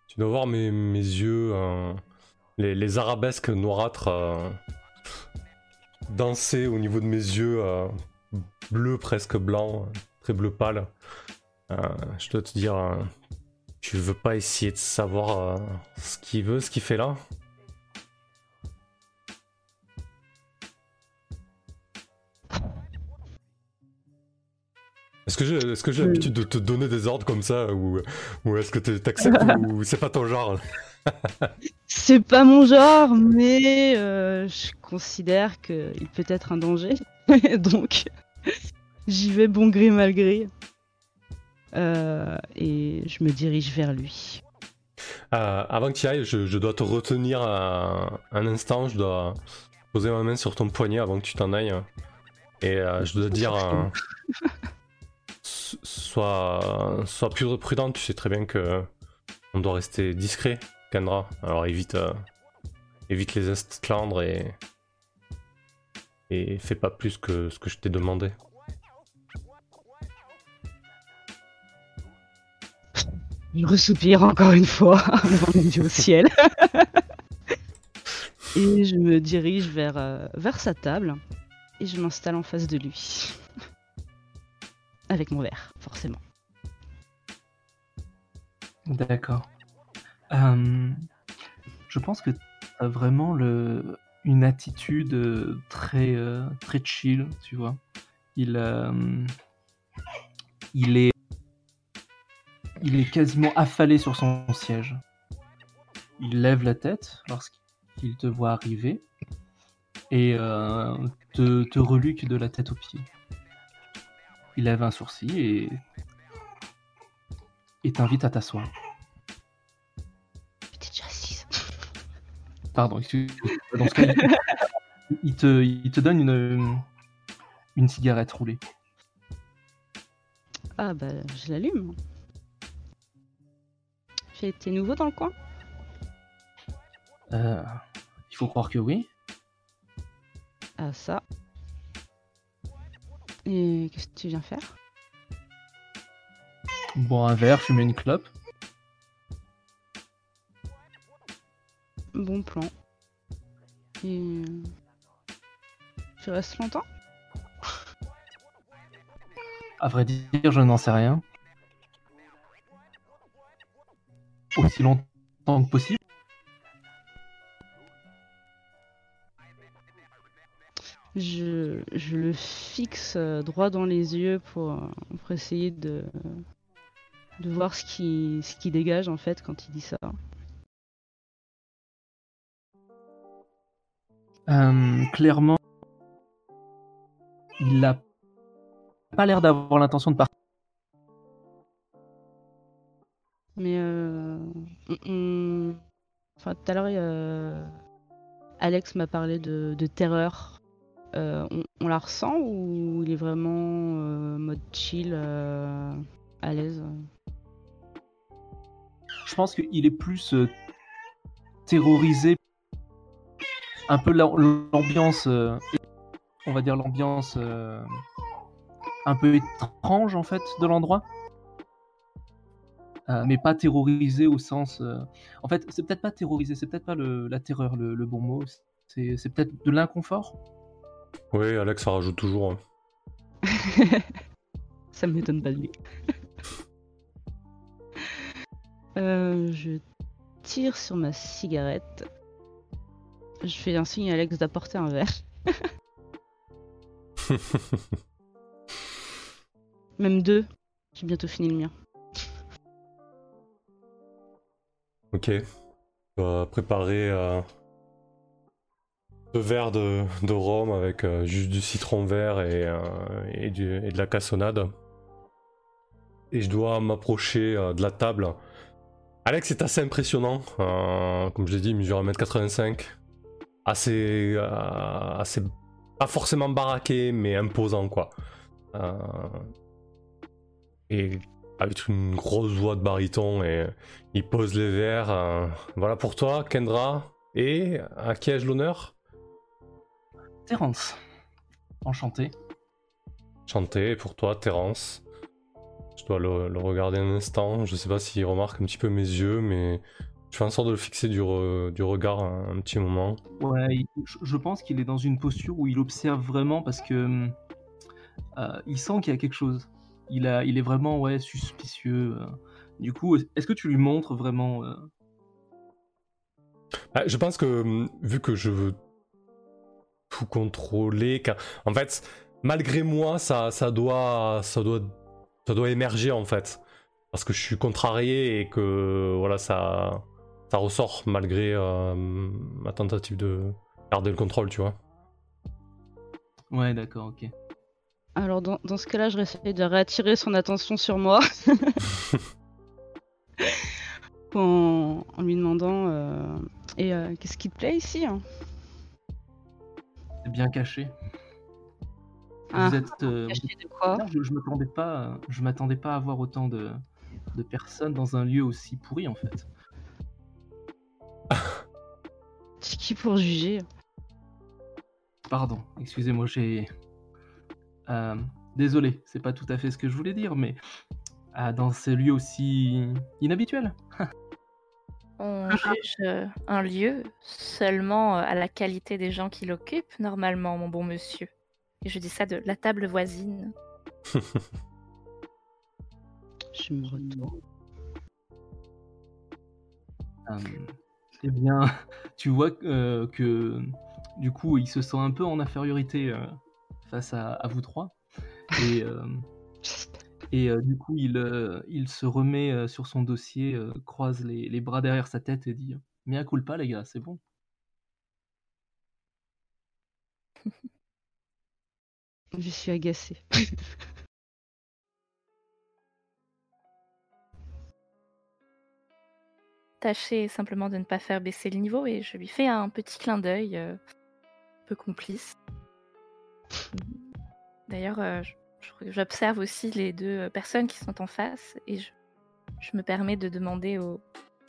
Tu dois voir mes, mes yeux, euh, les, les arabesques noirâtres euh, danser au niveau de mes yeux, euh, bleus presque blancs, euh, très bleu pâle. Euh, je dois te dire, euh, tu veux pas essayer de savoir ce qu'il veut, ce qu'il fait là Est-ce que j'ai est-ce que j'ai Euh. l'habitude de te donner des ordres comme ça ou, ou est-ce que tu t'acceptes [laughs] ou c'est pas ton genre? C'est pas mon genre, mais euh, je considère qu'il peut être un danger. [laughs] Donc, j'y vais bon gré mal gré. Euh, et je me dirige vers lui. Euh, avant que tu ailles, je, dois te retenir un, instant. Je dois poser ma main sur ton poignet avant que tu t'en ailles. Et je dois te dire, sois, sois plus prudent. Tu sais très bien que on doit rester discret, Kendra. Alors évite, euh, évite les esclandres et et fais pas plus que ce que je t'ai demandé. Je ressoupire encore une fois, devant les yeux au ciel. [laughs] et je me dirige vers, euh, vers sa table. Et je m'installe en face de lui. Avec mon verre, forcément. D'accord. Euh, je pense que tu as vraiment le, une attitude euh, très, euh, très chill, tu vois. Il, il, est, il est quasiment affalé sur son siège. Il lève la tête lorsqu'il te voit arriver et te, te reluque de la tête aux pieds. Il lève un sourcil et et t'invite à t'asseoir. Pardon, excuse-moi. Dans ce cas, il, te, il te donne une, une cigarette roulée. Ah bah, je l'allume. J'ai été nouveau dans le coin Euh, il faut croire que oui. Ah ça. Et qu'est-ce que tu viens faire? Boire un verre, fumer une clope. Bon plan. Et... Tu restes longtemps? À vrai dire, je n'en sais rien. Aussi longtemps que possible. je, je le fixe euh, droit dans les yeux pour, euh, pour essayer de, de voir ce qui, ce qui dégage en fait quand il dit ça. Euh, clairement, il a pas l'air d'avoir l'intention de partir. Mais euh, on- on- enfin, tout à l'heure, euh, Alex m'a parlé de, de terreur. Euh, on, on la ressent ou il est vraiment euh, mode chill, à l'aise? Je pense qu'il est plus terrorisé. Un peu la- l'ambiance, euh, on va dire l'ambiance euh, un peu étrange en fait de l'endroit. Euh, mais pas terrorisé au sens. euh, En fait, c'est peut-être pas terrorisé, c'est peut-être pas le- la terreur le, le bon mot. C'est c'est peut-être de l'inconfort. Oui, Alex, ça rajoute toujours. hein. [laughs] Ça m'étonne pas de lui. [laughs] Euh, je tire sur ma cigarette. Je fais un signe à Alex d'apporter un verre. [laughs] Même deux. J'ai bientôt fini le mien. Ok. Tu vas préparer euh, deux verres de, de rhum avec euh, juste du citron vert et, euh, et, du- et de la cassonade. Et je dois m'approcher de la table. Alex est assez impressionnant. comme je l'ai dit, il mesure 1m85. Assez, euh, assez. Pas forcément baraqué, mais imposant quoi. Euh, et avec une grosse voix de baryton et il pose les verres. euh, voilà pour toi, Kendra. Et à qui ai-je l'honneur? Terence. Enchanté. Chanter pour toi, Terence. Je dois le, le regarder un instant. Je sais pas s'il remarque un petit peu mes yeux, mais je fais en sorte de le fixer du, re- du regard un, un petit moment. Ouais, je- pense qu'il est dans une posture où il observe vraiment parce que hum, euh, il sent qu'il y a quelque chose. Il, a, il est vraiment ouais, suspicieux. euh. Du coup, est-ce que tu lui montres vraiment euh, Ah, je pense que hum, vu que je veux tout contrôler, car- en fait, malgré moi, ça, ça doit, ça doit, ça doit émerger en fait, parce que je suis contrarié et que voilà, ça, ça ressort malgré euh, ma tentative de garder le contrôle, tu vois. Ouais, d'accord, ok. Alors dans, dans ce cas-là, je réessaye de réattirer son attention sur moi. [laughs] [laughs] en, en lui demandant euh, Et euh, qu'est-ce qui te plaît ici hein? C'est bien caché. Ah, vous êtes. euh, vous Caché êtes- de quoi? Je, je m'attendais pas, je m'attendais pas à voir autant de, de personnes dans un lieu aussi pourri en fait. [laughs] C'est qui pour juger Pardon, excusez-moi, j'ai. Euh, désolé, c'est pas tout à fait ce que je voulais dire, mais ah, dans ces lieux aussi inhabituels. [laughs] On juge euh, un lieu seulement euh, à la qualité des gens qui l'occupent, normalement, mon bon monsieur. Et je dis ça de la table voisine. [laughs] Je me retourne. Euh, eh bien, [laughs] tu vois euh, que du coup, il se sent un peu en infériorité euh, face à, à vous trois. Et, euh, [laughs] et euh, du coup, il, euh, il se remet euh, sur son dossier, euh, croise les, les bras derrière sa tête et dit Mais à pas les gars, c'est bon. [laughs] Je suis agacée. Tâchez simplement de ne pas faire baisser le niveau et je lui fais un petit clin d'œil euh, un peu complice. D'ailleurs, euh, j'observe aussi les deux euh, personnes qui sont en face et je, je me permets de demander au,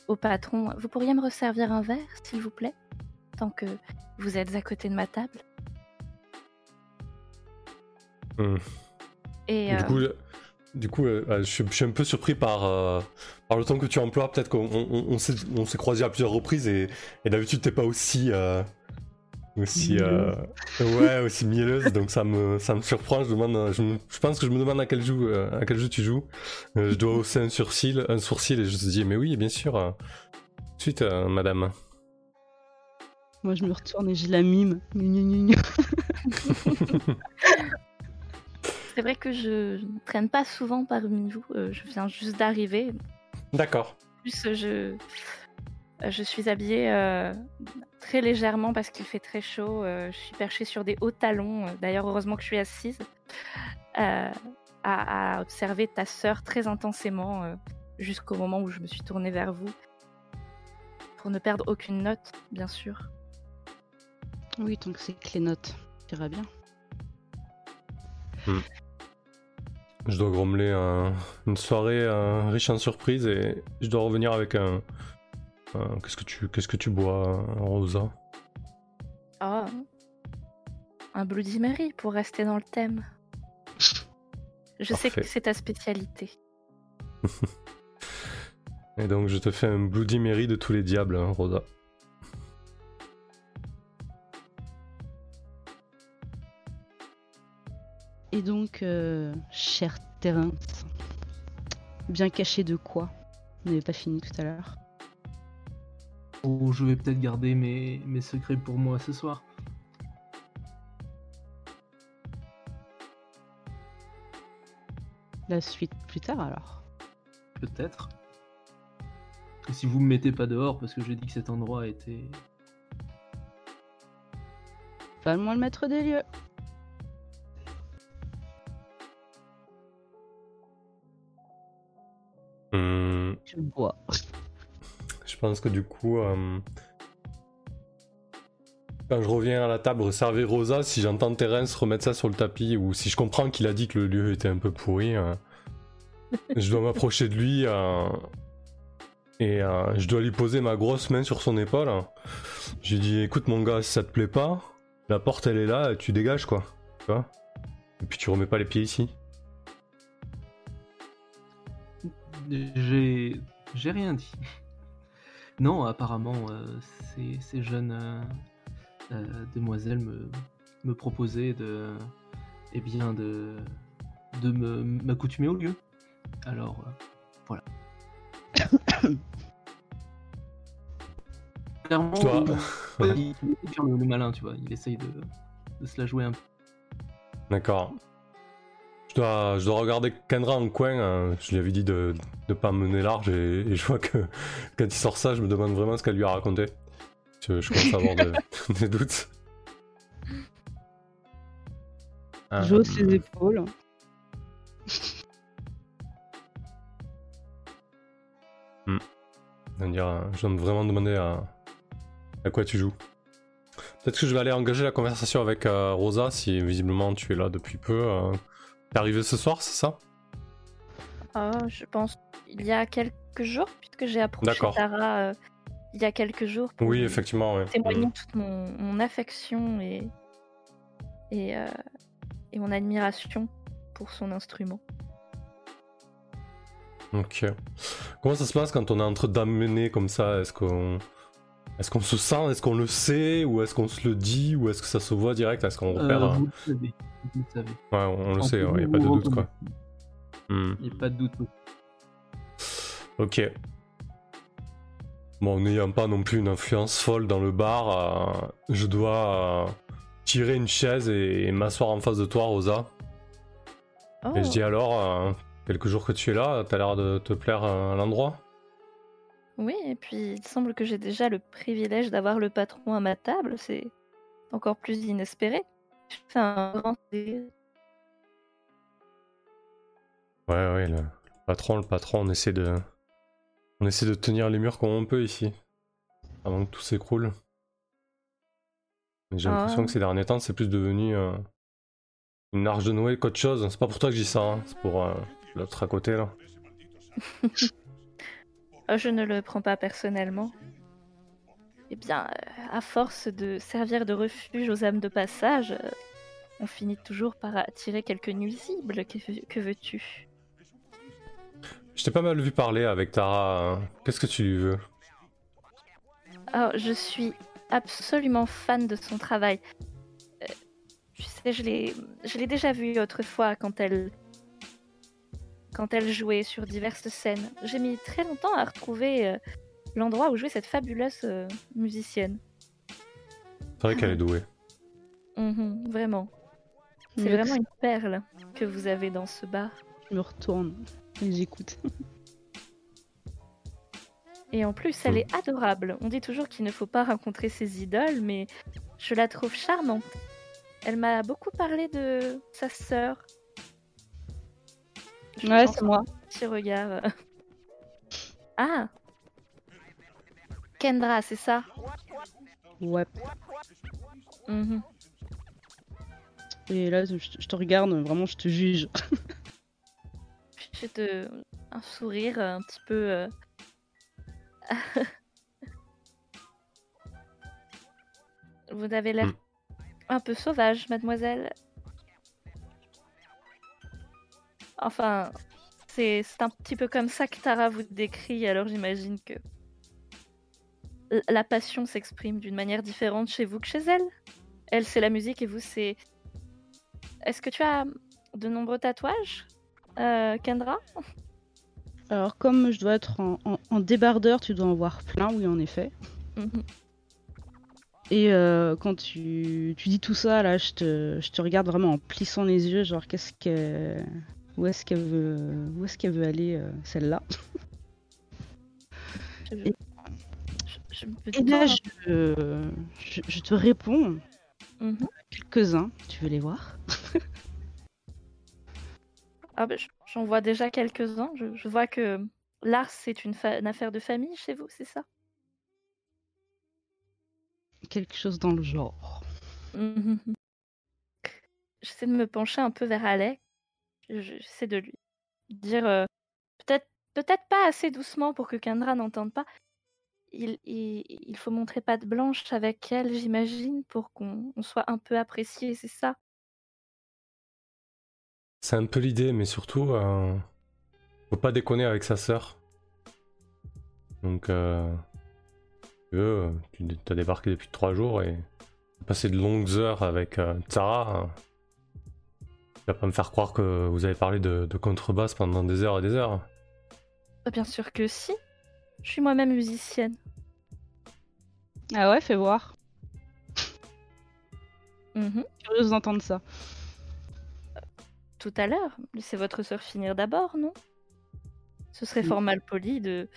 au patron Vous pourriez me resservir un verre, s'il vous plaît Tant que vous êtes à côté de ma table. Et Du euh, coup, du coup euh, je, suis, je suis un peu surpris par, euh, par le temps que tu emploies. Peut-être qu'on on, on- on s'est on s'est croisés à plusieurs reprises et, et d'habitude t'es pas aussi euh, aussi euh, ouais aussi mielleuse. Donc ça me ça me surprend. Je demande, je, me- je pense que je me demande à quel jeu à quel jeu tu joues. Euh, je dois hausser un sourcil un sourcil et je te dis mais oui bien sûr. euh, tout de suite euh, madame. Moi, je me retourne et je la mime. [laughs] c'est vrai que je ne traîne pas souvent parmi vous. euh, je viens juste d'arriver. D'accord. En plus, je, je suis habillée euh, très légèrement parce qu'il fait très chaud. euh, je suis perchée sur des hauts talons. euh, D'ailleurs, heureusement que je suis assise euh, à, à observer ta sœur très intensément euh, jusqu'au moment où je me suis tournée vers vous. Pour ne perdre aucune note, bien sûr. Oui, tant que c'est que les notes, ça ira bien. Je dois grommeler un- une soirée riche en surprises et je dois revenir avec un. un- Qu'est-ce que tu qu'est-ce que tu bois, Rosa? Oh, un Bloody Mary pour rester dans le thème. Je sais que c'est ta spécialité. [laughs] Et donc je te fais un Bloody Mary de tous les diables, hein, Rosa. Et donc, euh, cher Terence, bien caché de quoi On n'avait pas fini tout à l'heure. Oh, je vais peut-être garder mes, mes secrets pour moi ce soir. la suite plus tard alors. Peut-être. Si vous me mettez pas dehors parce que j'ai dit que cet endroit était. Pas moi le maître des lieux. Hum, Je bois. je pense que du coup, euh, quand je reviens à la table servir Rosa, si j'entends Terence remettre ça sur le tapis ou si je comprends qu'il a dit que le lieu était un peu pourri, euh, [laughs] je dois m'approcher de lui euh, et je dois lui poser ma grosse main sur son épaule. J'ai dit écoute mon gars, si ça te plaît pas, la porte elle est là, tu dégages quoi. Tu vois? Et puis tu remets pas les pieds ici. J'ai. J'ai rien dit. Non, apparemment, euh, ces, ces jeunes euh, euh, demoiselles me, me proposaient de. Eh bien, de. de me m'accoutumer au lieu. Alors, voilà. [coughs] Clairement, Toi- il, [laughs] il faire le, le malin, tu vois. Il essaye de, de se la jouer un peu. D'accord. Je dois, je dois regarder Kendra en coin. hein. Je lui avais dit de ne pas me mener large et, et je vois que quand il sort ça, je me demande vraiment ce qu'elle lui a raconté. Je, je commence à avoir de- [laughs] des doutes. Ah, J'ose ses épaules. on dirait, je dois me vraiment demander à, à quoi tu joues. Peut-être que je vais aller engager la conversation avec euh, Rosa si visiblement tu es là depuis peu. euh. T'es arrivé ce soir, c'est ça? Ah, je pense il y a quelques jours, puisque j'ai approché. Tara euh, il y a quelques jours pour Oui, effectivement. ouais. témoigner toute mon, mon affection et, et, euh, et mon admiration pour son instrument. Ok. Comment ça se passe quand on est en train d'amener comme ça? Est-ce qu'on est-ce qu'on se sent Est-ce qu'on le sait Ou est-ce qu'on se le dit Ou est-ce que ça se voit direct Est-ce qu'on repère Euh, vous le savez. Vous le savez. Ouais, on le sait, il n'y a pas de doute quoi. Hmm, Il n'y a pas de doute. Ok. Bon, n'ayant pas non plus une influence folle dans le bar, euh, je dois euh, tirer une chaise et, et m'asseoir en face de toi, Rosa. Oh, Et je dis alors, euh, quelques jours que tu es là, t'as l'air de te plaire euh, l'endroit? Oui, et puis il semble que j'ai déjà le privilège d'avoir le patron à ma table, c'est encore plus inespéré. C'est un grand. Ouais, ouais, le, le patron, le patron, on essaie de. On essaie de tenir les murs comme on peut ici. Avant que tout s'écroule. Mais J'ai l'impression Ah. que ces derniers temps, c'est plus devenu euh, une arche de Noé qu'autre chose. C'est pas pour toi que je dis ça, hein, c'est pour euh, l'autre à côté là. [laughs] Euh, Je ne le prends pas personnellement. Eh bien, euh, à force de servir de refuge aux âmes de passage, euh, on finit toujours par attirer quelques nuisibles. Que, que veux-tu? Je t'ai pas mal vu parler avec Tara. hein. Qu'est-ce que tu veux? Alors, je suis absolument fan de son travail. Euh, tu sais, je l'ai, je l'ai déjà vue autrefois quand elle, quand elle jouait sur diverses scènes. J'ai mis très longtemps à retrouver euh, l'endroit où jouait cette fabuleuse euh, musicienne. C'est vrai qu'elle est douée. Mhm, vraiment. C'est vraiment une perle que vous avez dans ce bar. Je me retourne et j'écoute. Et en plus, elle est adorable. On dit toujours qu'il ne faut pas rencontrer ses idoles, mais je la trouve charmante. Elle m'a beaucoup parlé de sa sœur. Je Ouais, c'est moi. un Petit regard. euh. [laughs] Ah Kendra, c'est ça? Ouais. Mhm. Et là, je, je te regarde, vraiment, je te juge. Je te... un sourire un petit peu... euh, [laughs] Vous avez l'air Hmm. un peu sauvage, mademoiselle. Enfin, c'est un petit peu comme ça que Tara vous décrit, alors j'imagine que la passion s'exprime d'une manière différente chez vous que chez elle. Elle, c'est la musique et vous, c'est... Est-ce que tu as de nombreux tatouages, euh, Kendra? Alors, comme je dois être en, en- en débardeur, tu dois en voir plein, oui, en effet. Mhm. Et euh, quand tu, tu dis tout ça, là, je te, je te regarde vraiment en plissant les yeux, genre, qu'est-ce que où est-ce qu'elle veut, où est-ce qu'elle veut aller, euh, celle-là? Je, Et- je- je me Et là, demande- je, je, te réponds Mhm. quelques-uns. Tu veux les voir? Ah ben, je- j'en vois déjà quelques-uns. Je, vois que l'art, c'est une, fa- une affaire de famille chez vous, c'est ça? Quelque chose dans le genre. Mhm. J'essaie de me pencher un peu vers Alec. Je- J'essaie de lui dire peut-être peut-être pas assez doucement pour que Kendra n'entende pas. Il, il, faut montrer patte blanche avec elle, j'imagine, pour qu'on on soit un peu apprécié, c'est ça? C'est un peu l'idée, mais surtout, euh, faut pas déconner avec sa sœur. Donc, euh, euh, tu as débarqué depuis trois jours et passé de longues heures avec euh, Tara. hein. Tu vas pas me faire croire que vous avez parlé de, de contrebasse pendant des heures et des heures. Ah, Bien sûr que si. Je suis moi-même musicienne. Ah ouais, fais voir. Mhm. Curieuse d'entendre ça. Tout à l'heure. Laissez votre sœur finir d'abord, non? Ce serait Oui. fort mal poli de,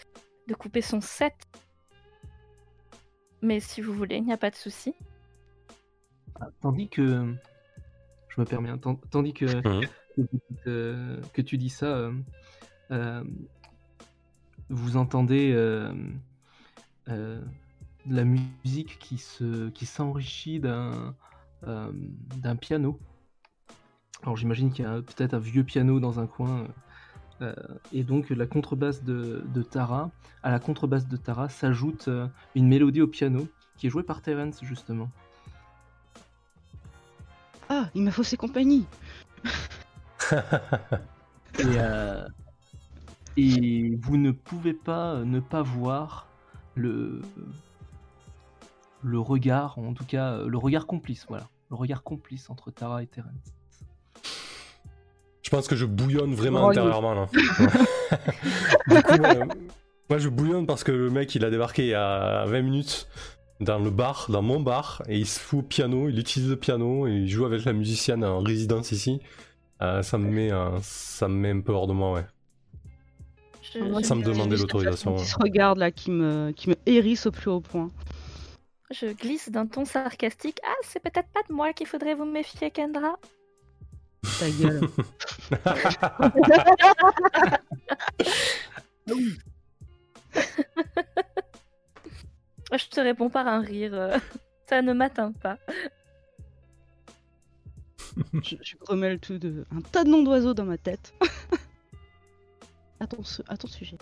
de couper son set. Mais si vous voulez, il n'y a pas de souci. Tandis que. Je me permets, hein, tandis que, que, vous dites, euh, que tu dis ça, euh, euh, vous entendez de la musique qui se qui s'enrichit d'un d'un piano. Alors j'imagine qu'il y a peut-être un vieux piano dans un coin. euh, et donc la contrebasse de, de Tara, à la contrebasse de Tara s'ajoute euh, une mélodie au piano qui est jouée par Terence justement. Ah, il m'a faussé compagnie. [laughs] Et, euh, et vous ne pouvez pas euh, ne pas voir le, le regard, en tout cas euh, le regard complice, voilà. Le regard complice entre Tara et Terence. Je pense que je bouillonne vraiment Oh, intérieurement là. [laughs] du coup, euh, moi je bouillonne parce que le mec il a débarqué il y a 20 minutes dans le bar, dans mon bar, et il se fout au piano, il utilise le piano, et il joue avec la musicienne en résidence ici. Euh, ça me met un, ça me met un peu hors de moi, ouais. Je- Ça me demandait l'autorisation. Qui se regarde là, qui me, qui me hérisse au plus haut point. Je glisse d'un ton sarcastique. Ah, c'est peut-être pas de moi qu'il faudrait vous méfier, Kendra. Ta gueule. [laughs] [laughs] Je te réponds par un rire. euh, [laughs] Ça ne m'atteint pas. [laughs] je, je grommelle tout de. Un tas de noms d'oiseaux dans ma tête. [laughs] à, ton, su- à ton sujet.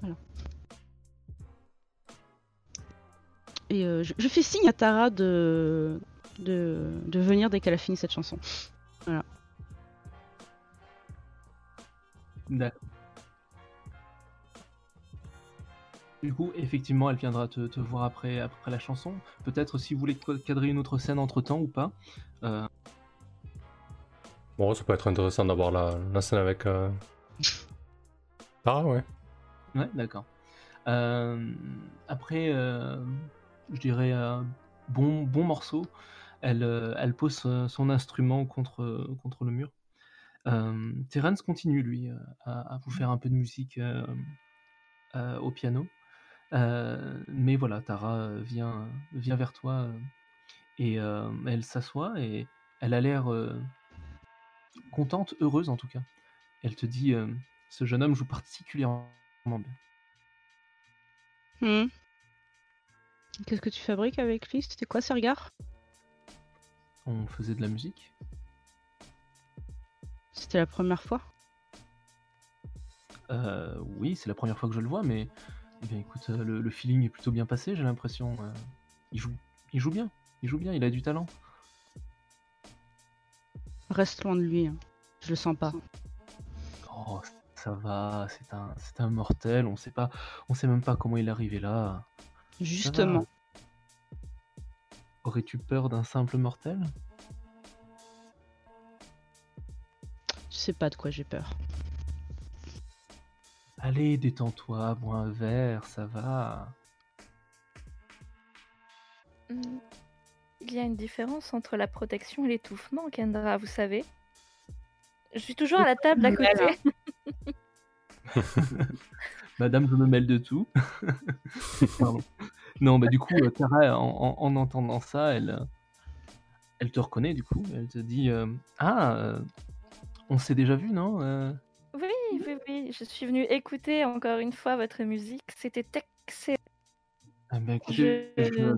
Voilà. Et euh, je, je fais signe à Tara de, de, de venir dès qu'elle a fini cette chanson. D'accord. Du coup, effectivement, elle viendra te, te voir après, après la chanson. Peut-être si vous voulez cadrer une autre scène entre temps ou pas. Euh, Bon, ça peut être intéressant d'avoir la, la scène avec. Euh... [laughs] Ah ouais. Ouais, d'accord. Euh, après, euh, je dirais euh, bon, bon morceau. Elle, euh, elle pose euh, son instrument contre, contre le mur. Euh, Terence continue, lui, euh, à, à vous faire un peu de musique euh, euh, au piano. Euh, mais voilà, Tara euh, vient, vient vers toi euh, et euh, elle s'assoit et elle a l'air euh, contente, heureuse en tout cas. Elle te dit euh, Ce jeune homme joue particulièrement bien. Hmm. Qu'est-ce que tu fabriques avec lui? C'était quoi ce regard? On faisait de la musique. C'était la première fois? Euh, oui, c'est la première fois que je le vois, mais eh bien, écoute, euh, le, le feeling est plutôt bien passé, j'ai l'impression. euh, il, joue, il joue bien, il joue bien, il a du talent. Reste loin de lui. hein. Je le sens pas. Oh, ça va, c'est un, c'est un mortel, on sait pas, on sait même pas comment il est arrivé là. Justement. Aurais-tu peur d'un simple mortel? Je sais pas de quoi j'ai peur. Allez, détends-toi, bois un verre, ça va. Hmm. Il y a une différence entre la protection et l'étouffement, Kendra, vous savez. Je suis toujours à la table d'à côté. [laughs] Madame, je me mêle de tout. [laughs] Pardon. Non, bah du coup, euh, Tara, en, en- en entendant ça, elle, euh, elle te reconnaît du coup. Elle te dit euh, Ah, euh, on s'est déjà vu, non Euh, Oui, oui, oui. Je suis venue écouter encore une fois votre musique. C'était excellent. ah, bah, écoutez, Je... je,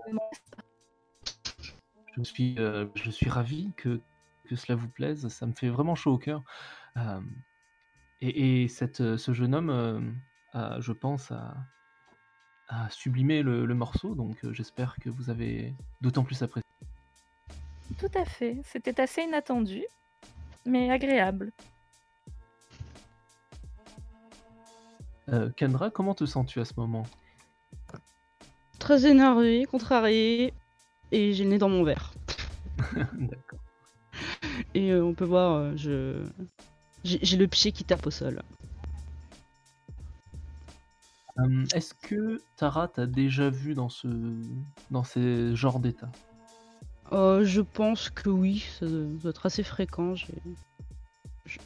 je suis, euh, je suis ravi que, que cela vous plaise. Ça me fait vraiment chaud au cœur. Euh, et, et cette, euh, ce jeune homme, euh, a, je pense, a, a sublimé le, le morceau. Donc j'espère que vous avez d'autant plus apprécié. Tout à fait. C'était assez inattendu, mais agréable. Euh, Kendra, comment te sens-tu à ce moment? Très énervé, contrarié, et j'ai le nez dans mon verre. [laughs] D'accord. Et euh, on peut voir, euh, je j'ai le pied qui tape au sol. Euh, Est-ce que Tara t'a déjà vu dans ce dans ces genres d'état? Je pense que oui, ça doit être assez fréquent. Je,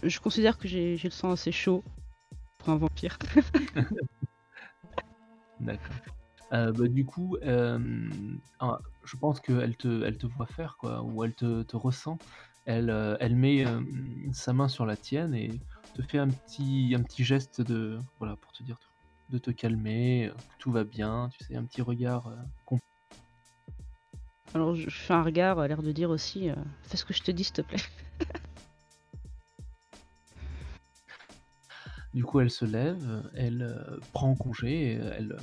je considère que j'ai le sang assez chaud pour un vampire. [laughs] D'accord. Euh, bah, du coup, euh, je pense qu'elle te, elle te voit faire, quoi, ou elle te, te ressent. Elle, euh, elle met sa main sur la tienne et te fait un petit, un petit geste de, voilà, pour te dire de te calmer, que tout va bien, tu sais, un petit regard. Alors je fais un regard, à l'air de dire aussi, fais ce que je te dis s'il te plaît. [laughs] Du coup, elle se lève, elle euh, prend congé, et elle,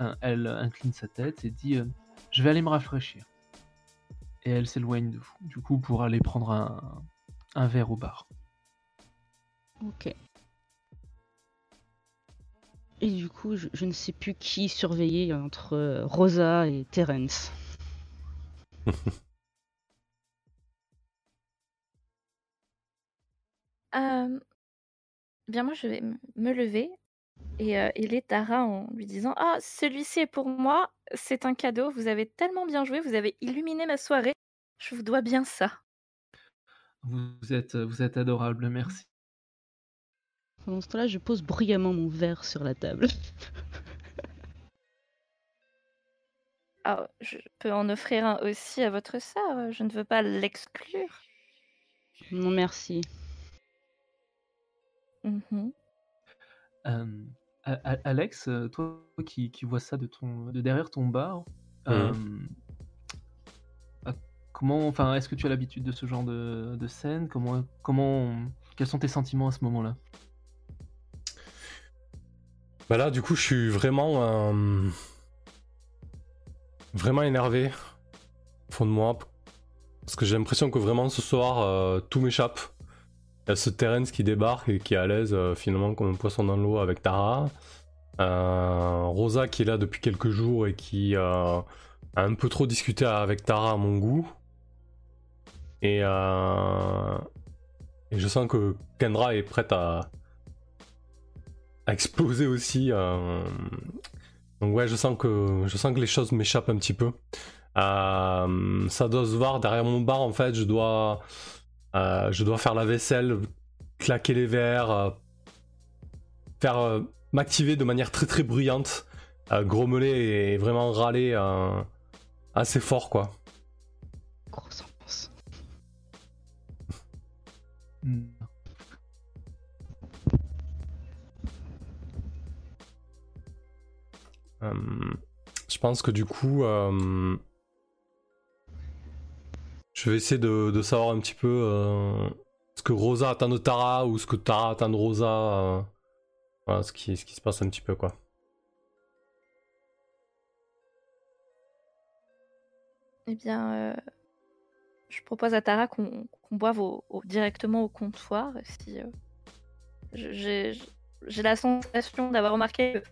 euh, elle incline sa tête et dit euh, Je vais aller me rafraîchir. Et elle s'éloigne de vous, du coup, pour aller prendre un, un verre au bar. Ok. Et du coup, je, je ne sais plus qui surveiller entre Rosa et Terence. [laughs] Euh, bien, moi, je vais me lever et euh, aider Tara en lui disant Ah, celui-ci est pour moi, c'est un cadeau, vous avez tellement bien joué, vous avez illuminé ma soirée, je vous dois bien ça. Vous êtes, vous êtes adorable, merci. Pendant ce temps-là, je pose bruyamment mon verre sur la table. [laughs] Ah, je peux en offrir un aussi à votre sœur, je ne veux pas l'exclure. non, merci. Euh, A- Alex, euh, toi qui, qui vois ça de, ton, de derrière ton bar, euh, ah, comment, enfin, est-ce que tu as l'habitude de ce genre de, de scène? Comment, comment, quels sont tes sentiments à ce moment-là? Bah là, du coup, je suis vraiment. euh, vraiment énervé au fond de moi. Parce que j'ai l'impression que vraiment ce soir, euh, tout m'échappe. Il y a ce Terence qui débarque et qui est à l'aise euh, finalement comme un poisson dans l'eau avec Tara. Euh, Rosa qui est là depuis quelques jours et qui euh, a un peu trop discuté avec Tara à mon goût. Et, je sens que Kendra est prête à, à exploser aussi. Donc ouais, je sens que je sens que les choses m'échappent un petit peu. Ça doit se voir derrière mon bar en fait. Je dois je dois faire la vaisselle, claquer les verres, euh, faire euh, m'activer de manière très très bruyante, euh, grommeler et vraiment râler euh, assez fort quoi. Grosse ambiance. Hmm. Euh, je pense que du coup, euh, je vais essayer de, savoir un petit peu euh, ce que Rosa attend de Tara ou ce que Tara attend de Rosa. euh, voilà, ce qui, se passe un petit peu quoi. Eh bien, euh, je propose à Tara qu'on boive directement au comptoir. Si, j'ai la sensation d'avoir remarqué qu'il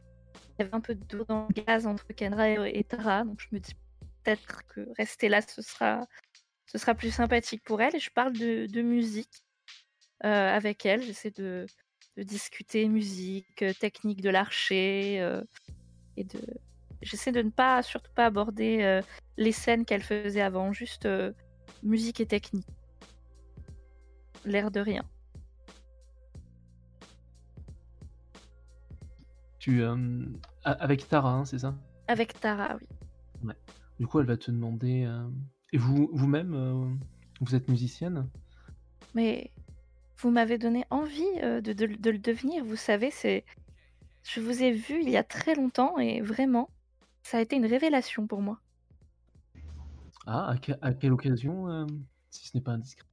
y avait un peu d'eau dans le gaz entre Kendra et Tara, donc je me dis peut-être que rester là, ce sera, ce sera plus sympathique pour elle. Et je parle de, musique euh, avec elle. J'essaie de, de, discuter musique, euh, technique de l'archer euh, et de. J'essaie de ne pas surtout pas aborder les scènes qu'elle faisait avant, juste musique et technique. L'air de rien. Tu avec Tara, hein, c'est ça? Avec Tara, oui. Ouais. Du coup, elle va te demander et vous, vous-même, euh, vous êtes musicienne Mais vous m'avez donné envie euh, de, de- de le devenir. Vous savez, c'est. Je vous ai vu il y a très longtemps et vraiment, ça a été une révélation pour moi. Ah, à, que- à quelle occasion, euh, si ce n'est pas indiscret?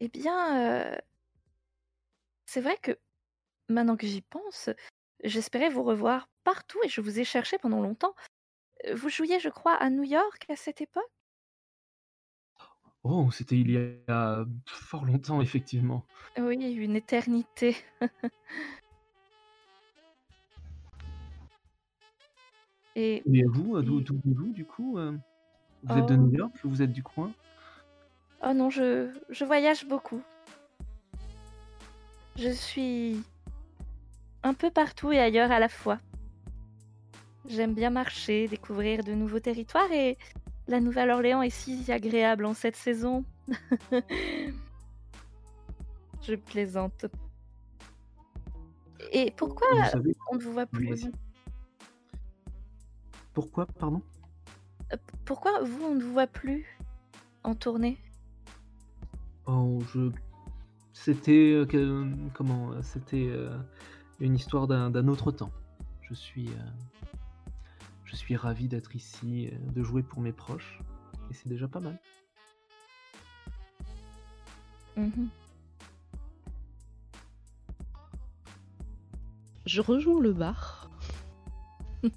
Eh bien, euh, c'est vrai que maintenant que j'y pense, j'espérais vous revoir partout et je vous ai cherché pendant longtemps. Vous jouiez, je crois, à New York à cette époque? Oh, c'était il y a fort longtemps, effectivement. Oui, une éternité. [laughs] Et Et vous, euh, d'où venez-vous, du coup euh? Vous êtes de Oh. New York Vous êtes du coin? Oh non, je, je voyage beaucoup. Je suis un peu partout et ailleurs à la fois. J'aime bien marcher, découvrir de nouveaux territoires et la Nouvelle-Orléans est si agréable en cette saison. [laughs] Je plaisante. Et pourquoi savez on ne vous voit plus? Pourquoi, pardon? Pourquoi vous, on ne vous voit plus en tournée? Oh, je. C'était. euh, que- Comment euh, C'était euh, une histoire d'un autre temps. Je suis. euh, Je suis ravi d'être ici, euh, de jouer pour mes proches. Et c'est déjà pas mal. Mhm. Je rejoins le bar. [laughs]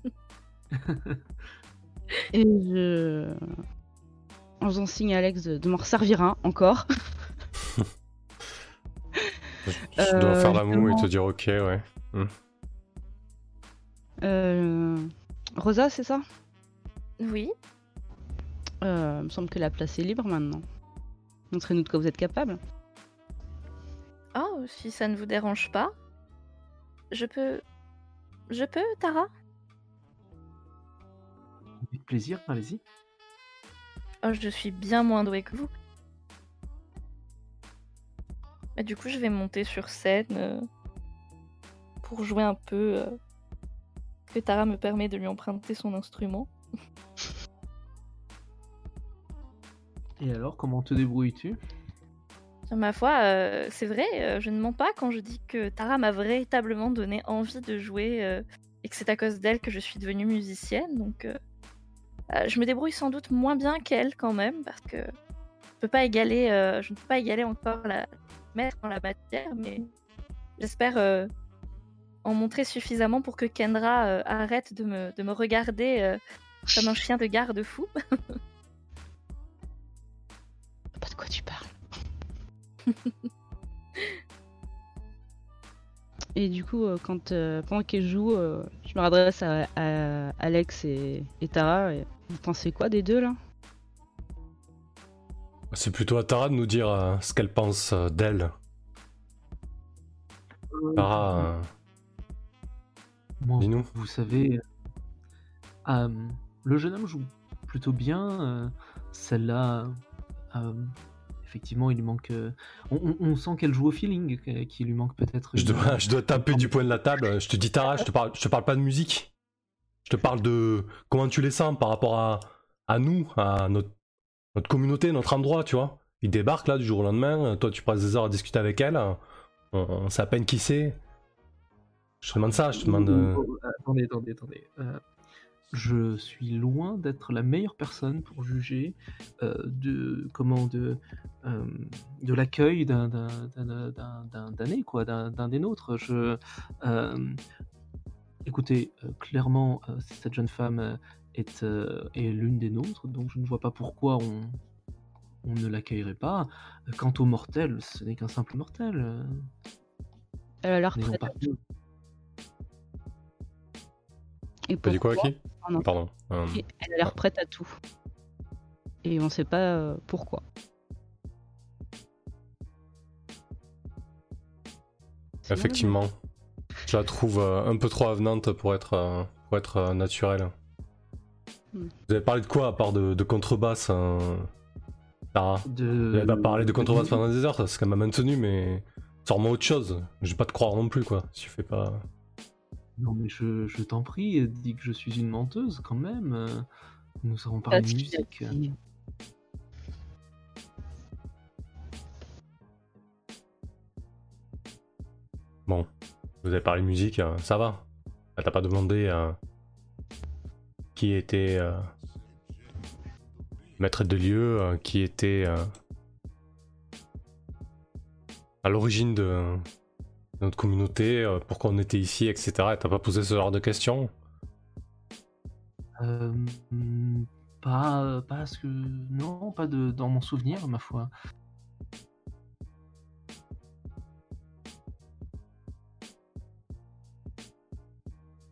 Et je. En faisant signe à Alex de, de m'en resservir un encore. [laughs] Tu dois Euh, faire la moue et te dire ok, ouais. Euh, Rosa, c'est ça? Oui, euh, Il me semble que la place est libre maintenant. Montrez-nous de quoi vous êtes capable. Oh, si ça ne vous dérange pas, je peux. Je peux, Tara? Avec plaisir, allez-y. Oh, je suis bien moins douée que vous. Du coup, je vais monter sur scène euh, pour jouer un peu. euh, que Tara me permet de lui emprunter son instrument. Et alors, comment te débrouilles-tu? Ma foi, euh, c'est vrai, euh, je ne mens pas quand je dis que Tara m'a véritablement donné envie de jouer euh, et que c'est à cause d'elle que je suis devenue musicienne. Donc, euh, euh, je me débrouille sans doute moins bien qu'elle quand même parce que je, peux pas égaler, euh, je ne peux pas égaler encore la maître en la matière, mais j'espère euh, en montrer suffisamment pour que Kendra euh, arrête de me, de me regarder euh, comme un chien de garde fou. [laughs] Pas de quoi tu parles. [laughs] Et du coup, euh, quand, euh, pendant qu'elle joue, euh, je me redresse à, à Alex et, et Tara. et vous pensez quoi des deux là? C'est plutôt à Tara de nous dire euh, ce qu'elle pense euh, d'elle. Tara, euh, Moi, dis-nous. vous savez, euh, le jeune homme joue plutôt bien. euh, Celle-là, euh, effectivement, il lui manque. euh, on, sent qu'elle joue au feeling, qu'il lui manque peut-être. Je dois, je dois taper du poing de la table. Je te dis Tara, je te parle, je te parle pas de musique. Je te parle de comment tu les sens par rapport à, à nous, à notre, notre communauté, notre endroit, tu vois. Ils débarquent là du jour au lendemain. Toi, tu passes des heures à discuter avec elle. On, on sait à peine qui c'est. Je te demande ça, je te demande. euh, Oh, oh, Attendez, attendez, attendez. Euh, je suis loin d'être la meilleure personne pour juger euh, de comment de euh, de l'accueil d'un d'un d'un- d'un- d'un- d'un nez, quoi, d'un d'un des nôtres. Je euh, écoutez, euh, clairement, euh, cette jeune femme est euh, est l'une des nôtres, donc je ne vois pas pourquoi on on ne l'accueillerait pas. Quant au mortel, ce n'est qu'un simple mortel. Elle a l'air Et dit quoi, pourquoi qui? Pardon. euh, Elle a l'air prête à tout. Et on sait pas euh, pourquoi. Effectivement. Je la trouve euh, un peu trop avenante pour être, pour être naturelle. Hmm. Vous avez parlé de quoi à part de, de contrebasse Tara De... Vous avez pas parlé de contrebasse pendant des heures, ça, c'est ce qu'elle m'a maintenu, mais sors-moi autre chose. Je vais pas te croire non plus, quoi. Si tu fais pas. Non, mais je, je t'en prie, dis que je suis une menteuse quand même. Nous avons parlé de musique. Bon, vous avez parlé de musique, euh, ça va. Ah, T'as pas demandé euh, qui était euh, maître de lieu, euh, qui était euh, à l'origine de notre communauté, euh, pourquoi on était ici, etc. T'as pas posé ce genre de questions? Euh, hmm, pas, pas ce que. Non, pas de, dans mon souvenir, ma foi.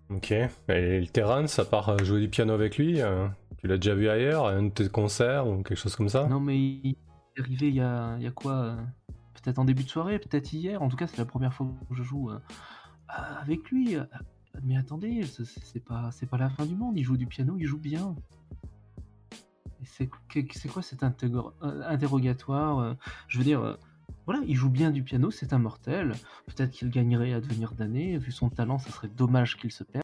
Ok. Et le Terrence, à part euh, jouer du piano avec lui, euh, tu l'as déjà vu ailleurs, à un de tes concerts ou quelque chose comme ça? Non, mais il est arrivé il y a, il y a quoi euh, Peut-être en début de soirée, peut-être hier. En tout cas, c'est la première fois que je joue euh, avec lui. Euh, Mais attendez, c'est- pas, c'est pas la fin du monde. Il joue du piano, il joue bien. C'est quoi cet interro- euh, interrogatoire euh, Je veux dire, euh, voilà, il joue bien du piano, c'est un mortel. Peut-être qu'il gagnerait à devenir damné. Vu son talent, ça serait dommage qu'il se perde.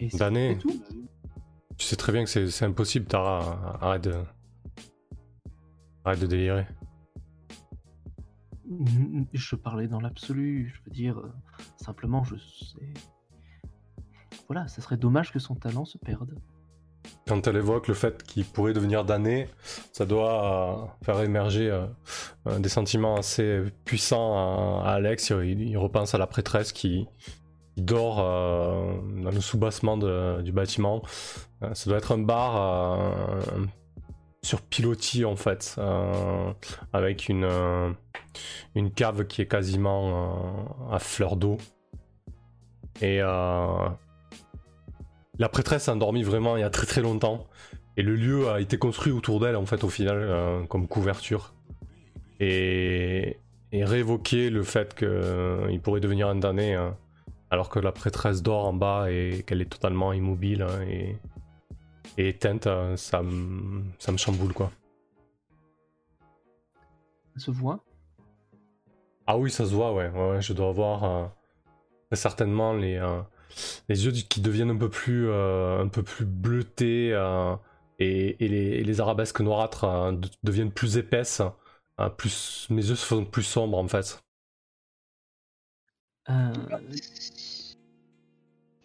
Et Damné. tout. Tu sais très bien que c'est c'est impossible, Tara. Arrête de. Arrête de délirer. Je parlais dans l'absolu, je veux dire, euh, simplement, je sais. Voilà, ça serait dommage que son talent se perde. Quand elle évoque le fait qu'il pourrait devenir damné, ça doit euh, faire émerger euh, des sentiments assez puissants à, Alex. Il, repense à la prêtresse qui, dort dans le sous-bassement de- du bâtiment. Ça doit être un bar sur pilotis en fait, euh, avec une, euh, une cave qui est quasiment euh, à fleur d'eau. Et la prêtresse a dormi vraiment il y a très très longtemps. Et le lieu a été construit autour d'elle en fait au final comme couverture. Et, et le fait qu'il pourrait devenir un damné hein, alors que la prêtresse dort en bas et qu'elle est totalement immobile hein, et, et éteinte, euh, ça, me- ça me chamboule quoi. Ça se voit? Ah oui, ça se voit, ouais. ouais, ouais, je dois avoir euh, certainement les, euh, les yeux qui deviennent un peu plus, euh, un peu plus bleutés euh, et, et les, et les arabesques noirâtres euh, de- deviennent plus épaisses. plus, mes yeux sont plus sombres en fait. Euh,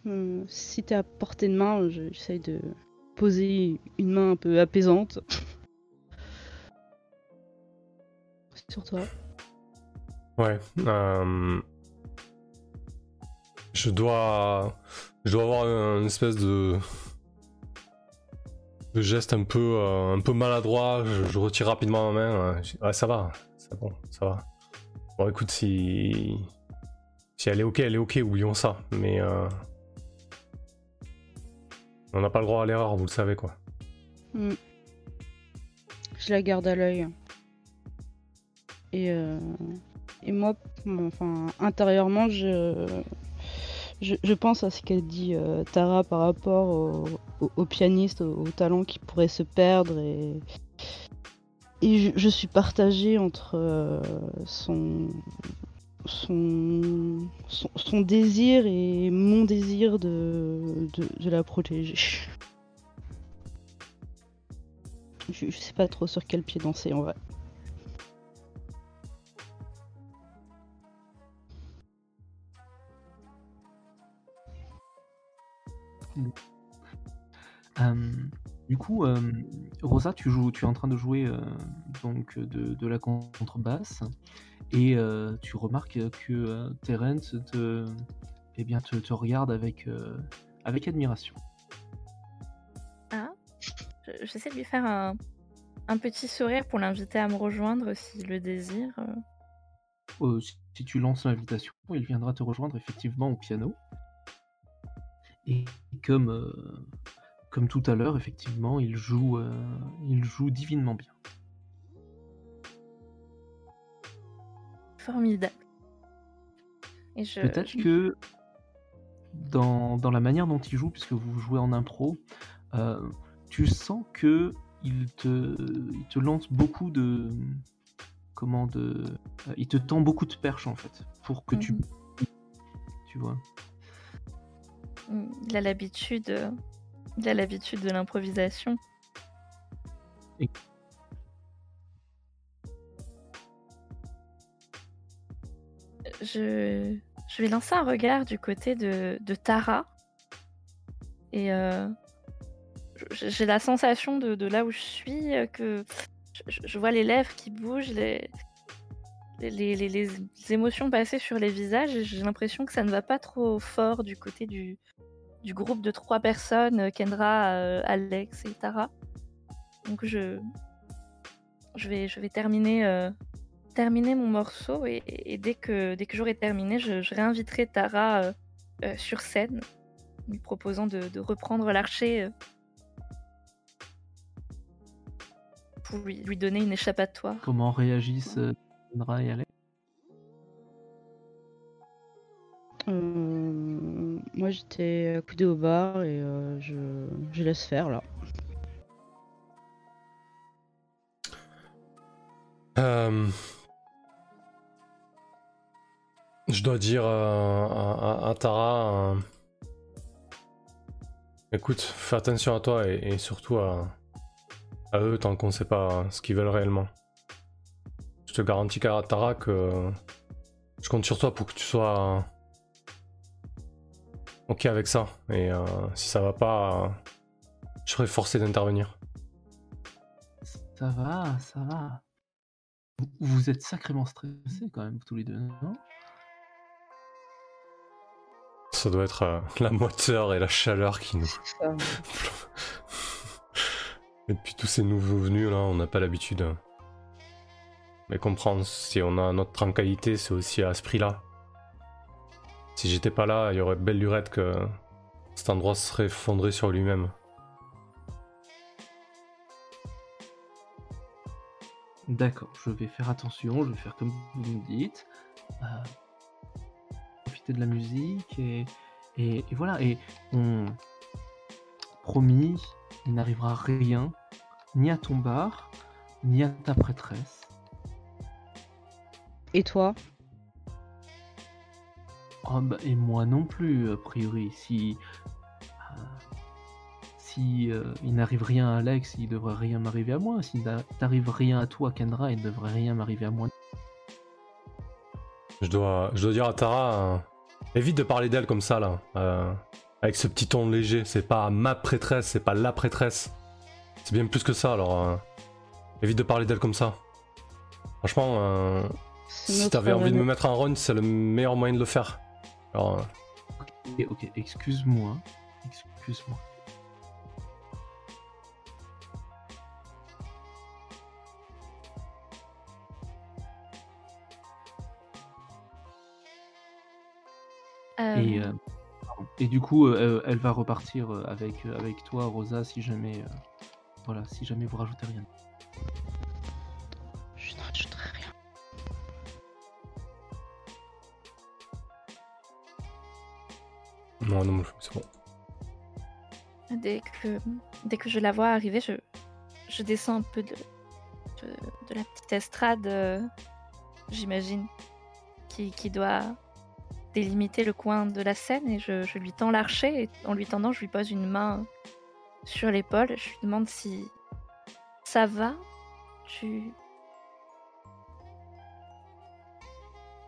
Euh, si t'es à portée de main, je- j'essaye de poser une main un peu apaisante [laughs] sur toi. Ouais. euh, je dois, je dois avoir un espèce de, geste un peu, euh, un peu maladroit. Je, retire rapidement ma main. ouais, ça va, bon, ça va. Bon, écoute, si, si elle est ok, elle est ok. Oublions ça. Mais euh, on n'a pas le droit à l'erreur, vous le savez quoi. Hmm. Je la garde à l'œil. Et, euh, moi, enfin, intérieurement, je, pense à ce qu'a dit euh, Tara par rapport au, pianiste, au, au talent qui pourrait se perdre. Et, je suis partagée entre euh, son, son, désir et mon désir de, la protéger. Je, je sais pas trop sur quel pied danser en vrai. euh, du coup, euh, Rosa, tu joues, tu es en train de jouer euh, donc de, de la contrebasse et euh, tu remarques que euh, Terence te, eh bien, te, te regarde avec, euh, avec admiration. Ah, je- j'essaie de lui faire un, un petit sourire pour l'inviter à me rejoindre s'il le désire. si, si tu lances l'invitation, il viendra te rejoindre effectivement au piano. Et comme, comme tout à l'heure, effectivement, il joue, il joue divinement bien. Formidable. Et je, Peut-être que dans, dans la manière dont il joue, puisque vous jouez en impro, euh, tu sens que il te, il te lance beaucoup de. Comment de. euh, il te tend beaucoup de perches en fait, pour que tu. Mhm. tu vois. Il a l'habitude, il a l'habitude de l'improvisation. Je, vais lancer un regard du côté de, Tara. Et euh, j'ai la sensation de, là où je suis que je, vois les lèvres qui bougent, les, les, les- émotions passer sur les visages. et J'ai l'impression que ça ne va pas trop fort du côté du, du groupe de trois personnes, Kendra, euh, Alex et Tara. Donc je, je, vais, je vais terminer, euh, terminer mon morceau et, et dès que, dès que j'aurai terminé, je, je réinviterai Tara euh, euh, sur scène, lui proposant de, de reprendre l'archer euh, pour lui, lui donner une échappatoire. Comment réagissent Kendra et Alex Euh, moi j'étais accoudée au bar et euh, je, je laisse faire là. Euh, Je dois dire euh, à, à Tara, euh, écoute, fais attention à toi et, surtout à, eux tant qu'on sait pas ce qu'ils veulent réellement. Je te garantis qu'à Tara que je compte sur toi pour que tu sois ok avec ça. Et euh, si ça va pas, euh, je serai forcé d'intervenir. Ça va, ça va. Vous- Vous êtes sacrément stressés quand même, tous les deux, non? Ça doit être euh, [laughs] la moiteur et la chaleur qui nous. Et [laughs] depuis tous ces nouveaux venus là, on n'a pas l'habitude. hein. Mais comprendre, si on a notre tranquillité, c'est aussi à ce prix-là. Si j'étais pas là, il y aurait belle lurette que cet endroit serait effondré sur lui-même. D'accord, je vais faire attention, je vais faire comme vous me dites. Euh, de la musique et, et, et voilà. Et on. Promis, il n'arrivera rien, ni à ton bar, ni à ta prêtresse. Et toi? Oh, bah, et moi non plus, a priori. Si. euh, si euh, il n'arrive rien à Alex, il devrait rien m'arriver à moi. S'il n'a- t'arrive rien à toi, Kendra, il ne devrait rien m'arriver à moi. Je dois, je dois dire à Tara, euh, évite de parler d'elle comme ça là, euh, avec ce petit ton léger. C'est pas ma prêtresse, c'est pas la prêtresse. C'est bien plus que ça. Alors, euh, évite de parler d'elle comme ça. Franchement, euh, si t'avais envie de me mettre en run, c'est le meilleur moyen de le faire. Alors, euh, Ok, ok, excuse-moi. Excuse-moi. Et, euh, et du coup, euh, elle va repartir euh, avec, avec toi, Rosa, si jamais, euh, voilà, si jamais vous rajoutez rien. Je ne rajouterai rien. non, non, c'est bon. Dès que, dès que je la vois arriver, je, je descends un peu de, de, de la petite estrade, euh, j'imagine, qui, qui doit délimiter le coin de la scène et je, je lui tends l'archer et en lui tendant, je lui pose une main sur l'épaule. Je lui demande si ça va. Tu.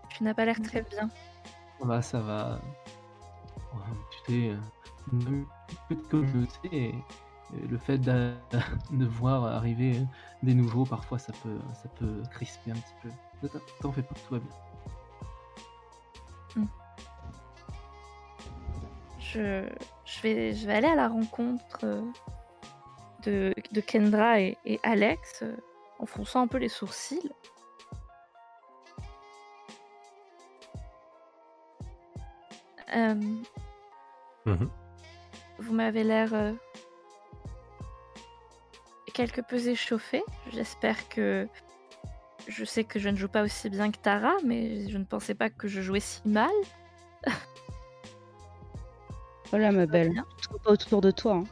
Tu n'as pas l'air très bien. Ça va, ça va. Tu sais, euh, et, et le fait [laughs] de voir arriver des nouveaux, parfois ça peut, ça peut crisper un petit peu. T'en- fais pas, tout va bien. Je, je, vais, je vais aller à la rencontre euh, de, de Kendra et, et Alex euh, en fronçant un peu les sourcils. Euh, Mhm. vous m'avez l'air euh, quelque peu échauffé. J'espère que. Je sais que je ne joue pas aussi bien que Tara, mais je ne pensais pas que je jouais si mal. [laughs] Voilà ma belle. bien. Pas autour de toi. hein.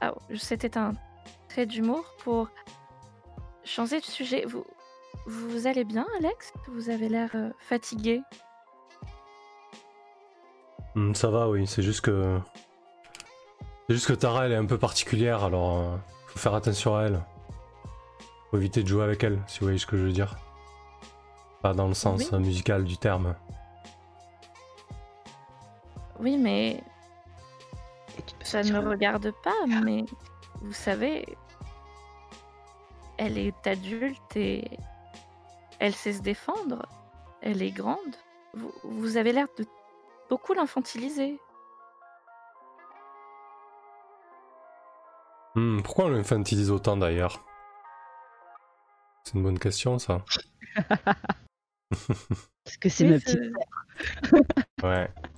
Ah, C'était un trait d'humour pour changer de sujet. Vous, vous allez bien, Alex? Vous avez l'air euh, fatigué? Hmm, ça va, oui, c'est juste que. C'est juste que Tara, elle est un peu particulière, alors euh, faut faire attention à elle. Faut éviter de jouer avec elle, si vous voyez ce que je veux dire. Pas dans le sens Oui. euh, musical du terme. Oui, mais ça ne me regarde pas, mais vous savez, elle est adulte et elle sait se défendre. Elle est grande. Vous, vous avez l'air de beaucoup l'infantiliser. Hmm, pourquoi on l'infantilise autant d'ailleurs? C'est une bonne question ça. [laughs] Parce que c'est Oui, ma petite. Ouais. [laughs]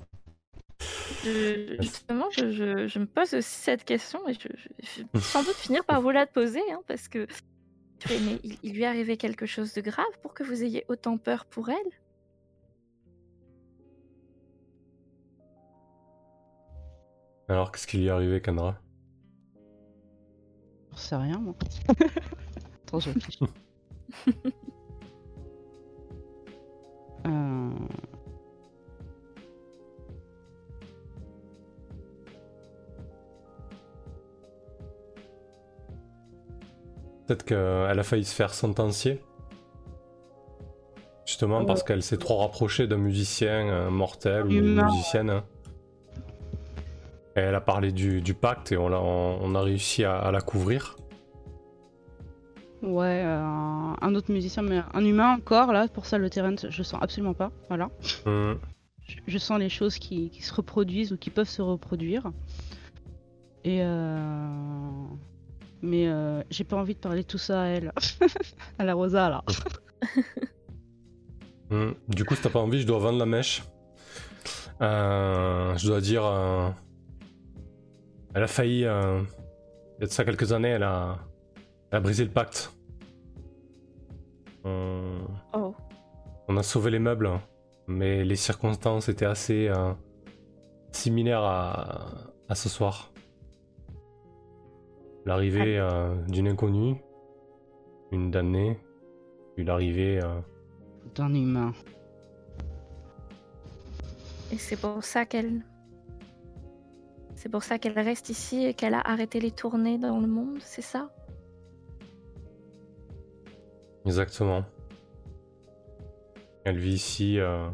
je- justement, je, je- je me pose aussi cette question et je, je- je vais sans doute finir par vous la poser, hein, parce que mais il, il lui est arrivé quelque chose de grave pour que vous ayez autant peur pour elle? Alors qu'est-ce qui lui est arrivé, Kendra? J'en sais rien, moi. [laughs] Attends, je réfléchis. [laughs] Euh, Peut-être qu'elle a failli se faire sentencier. Justement parce qu'elle s'est trop rapprochée d'un musicien euh, mortel ou d'une musicienne. Et elle a parlé du, du pacte et on a, on a réussi à, à la couvrir. Ouais, euh, un autre musicien, mais un humain encore, là, pour ça le terrain, je sens absolument pas. Voilà. Hmm. Je, je sens les choses qui, qui se reproduisent ou qui peuvent se reproduire. Et euh... Mais euh, j'ai pas envie de parler de tout ça à elle. [laughs] à la Rosa, là. Hmm. [laughs] Du coup, si t'as pas envie, je dois vendre la mèche. Euh, je dois dire. euh, elle a failli. euh, il y a de ça quelques années, elle a, elle a brisé le pacte. On, Oh, on a sauvé les meubles, mais les circonstances étaient assez euh, similaires à, à ce soir. L'arrivée euh, d'une inconnue, une damnée, puis l'arrivée. euh, D'un humain. et c'est pour ça qu'elle. C'est pour ça qu'elle reste ici et qu'elle a arrêté les tournées dans le monde, c'est ça? Exactement. Elle vit ici euh,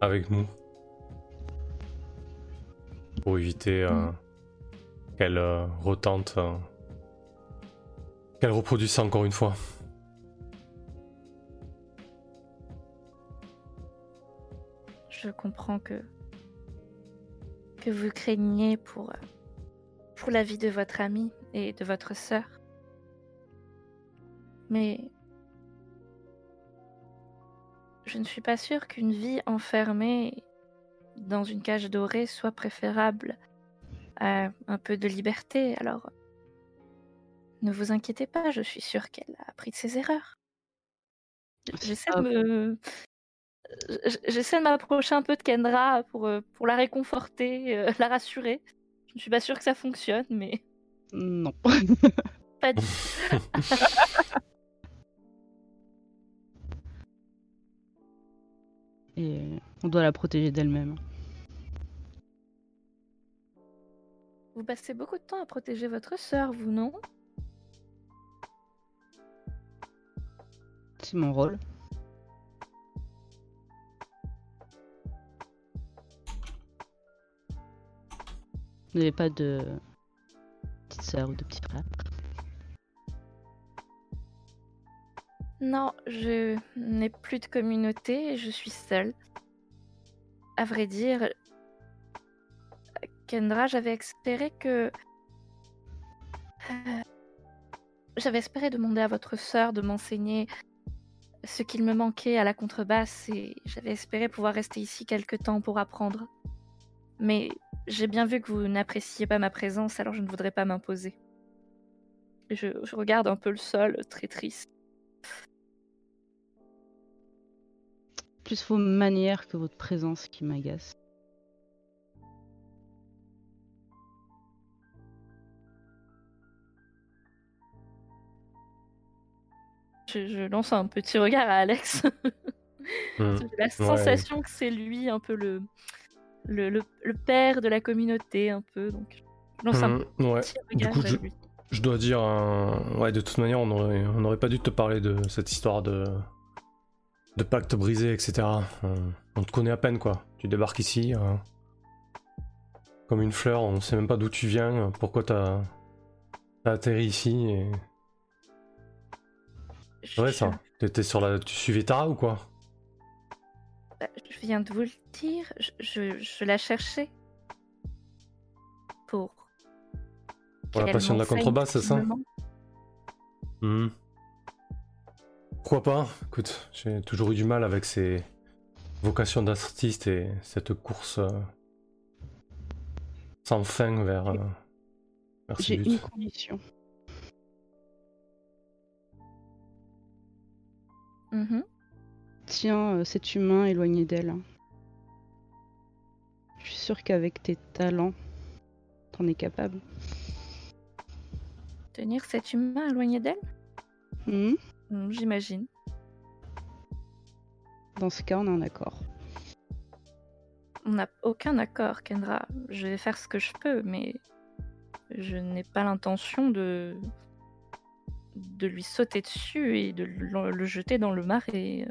avec nous. Pour éviter euh, Mm. Qu'elle euh, retente. euh, qu'elle reproduise ça encore une fois. Je comprends que. que vous craigniez pour. euh, pour la vie de votre amie et de votre sœur. Mais. Je ne suis pas sûre qu'une vie enfermée dans une cage dorée soit préférable un peu de liberté, alors. Ne vous inquiétez pas, je suis sûre qu'elle a appris de ses erreurs. J'essaie de me. J- J'essaie de m'approcher un peu de Kendra pour, euh, pour la réconforter, euh, la rassurer. Je ne suis pas sûre que ça fonctionne, mais Non. pas [laughs] du Et on doit la protéger d'elle-même. Vous passez beaucoup de temps à protéger votre sœur, vous, non? C'est mon rôle. Vous n'avez pas de petite sœur ou de petit frère Non, je n'ai plus de communauté, je suis seule. À vrai dire, Kendra, j'avais espéré que... Euh, J'avais espéré demander à votre sœur de m'enseigner ce qu'il me manquait à la contrebasse et j'avais espéré pouvoir rester ici quelque temps pour apprendre. Mais j'ai bien vu que vous n'appréciez pas ma présence, alors je ne voudrais pas m'imposer. Je, regarde un peu le sol, très triste. Plus vos manières que votre présence qui m'agace. Je, je lance un petit regard à Alex. [laughs] Hmm. J'ai la sensation que c'est lui un peu le, le, le, le père de la communauté un peu. Donc, je lance un ouais. petit Du regard coup, vers je, lui. je dois dire, euh, ouais, de toute manière, on aurait, on aurait pas dû te parler de cette histoire de, de pacte brisé, etc. On te connaît à peine, quoi. Tu débarques ici, euh, comme une fleur, on sait même pas d'où tu viens, pourquoi t'as t'as atterri ici. Et... Je- ça. T'étais sur la, tu suivais Tara ou quoi? Bah, Je viens de vous le dire, je, je, je la cherchais. Pour. Pour la passion de la contrebasse, c'est ça? Hmm. Pourquoi pas? Écoute, j'ai toujours eu du mal avec ces vocations d'artiste et cette course euh, sans fin vers, euh, vers J'ai une condition. Mhm. Tiens euh, cet humain éloigné d'elle. Je suis sûre qu'avec tes talents, t'en es capable. Tenir cet humain éloigné d'elle? Hmm Hmm, J'imagine. Dans ce cas, on est en accord. On n'a aucun accord, Kendra. Je vais faire ce que je peux, mais je n'ai pas l'intention de de lui sauter dessus et de le, le jeter dans le marais.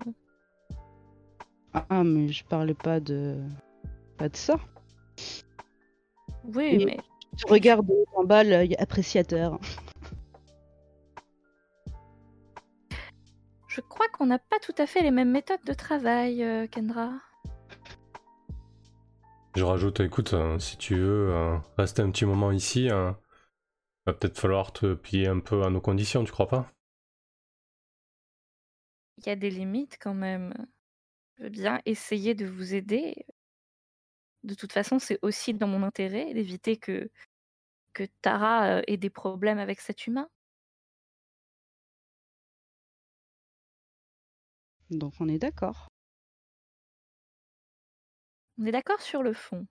Ah, mais je parlais pas de. pas de ça. Oui, Et- mais Je regarde en bas l'œil appréciateur. je crois qu'on n'a pas tout à fait les mêmes méthodes de travail, euh, Kendra. Je rajoute, écoute, euh, si tu veux euh, rester un petit moment ici, euh, va peut-être falloir te plier un peu à nos conditions, tu crois pas? Il y a des limites quand même. Je veux bien essayer de vous aider. De toute façon, c'est aussi dans mon intérêt d'éviter que, que Tara euh, ait des problèmes avec cet humain. Donc on est d'accord. On est d'accord sur le fond.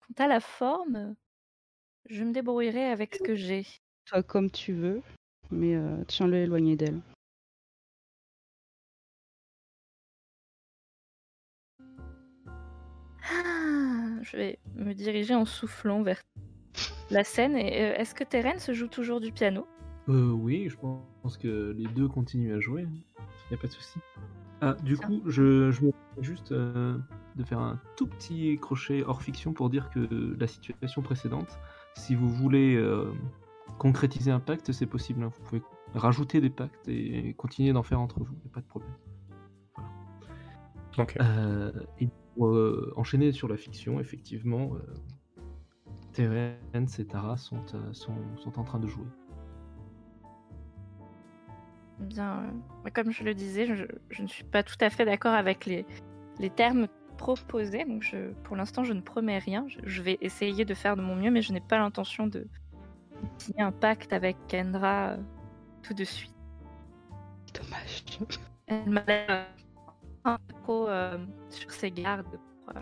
Quant à la forme, je me débrouillerai avec ce que j'ai. Toi comme tu veux, mais euh, tiens-le éloigné d'elle. Ah, je vais me diriger en soufflant vers la scène. Et euh, est-ce que Terren se joue toujours du piano? Euh, oui, je pense que les deux continuent à jouer. Il n'y a pas de souci. Ah, du Ça. coup, je, je me juste euh, de faire un tout petit crochet hors fiction pour dire que la situation précédente, si vous voulez euh, concrétiser un pacte, c'est possible. hein. Vous pouvez rajouter des pactes et continuer d'en faire entre vous. Il n'y a pas de problème. Euh, et pour euh, enchaîner sur la fiction, effectivement, euh, Terence et Tara sont, euh, sont, sont en train de jouer. Bien, comme je le disais, je, je ne suis pas tout à fait d'accord avec les, les termes proposés. Donc, je, pour l'instant, je ne promets rien. Je, je vais essayer de faire de mon mieux, mais je n'ai pas l'intention de signer un pacte avec Kendra euh, tout de suite. Dommage. Elle m'a l'air euh, un peu trop euh, sur ses gardes pour euh,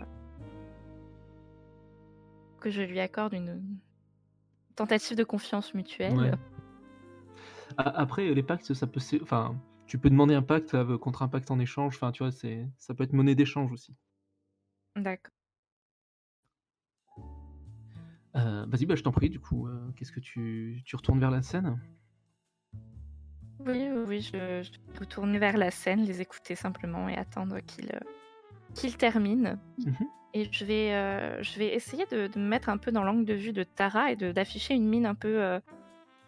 que je lui accorde une tentative de confiance mutuelle. Ouais. Après, les pactes, ça peut, se- enfin, tu peux demander un pacte contre un pacte en échange. Enfin, tu vois, c'est, ça peut être monnaie d'échange aussi. D'accord. Euh, vas-y, bah, je t'en prie. Du coup, euh, qu'est-ce que tu, tu retournes vers la scène? Oui, oui, je, je vais retourner vers la scène, les écouter simplement et attendre qu'ils euh, qu'ils terminent. Mhm. Et je vais, je vais essayer de, de me mettre un peu dans l'angle de vue de Tara et d'afficher une mine un peu,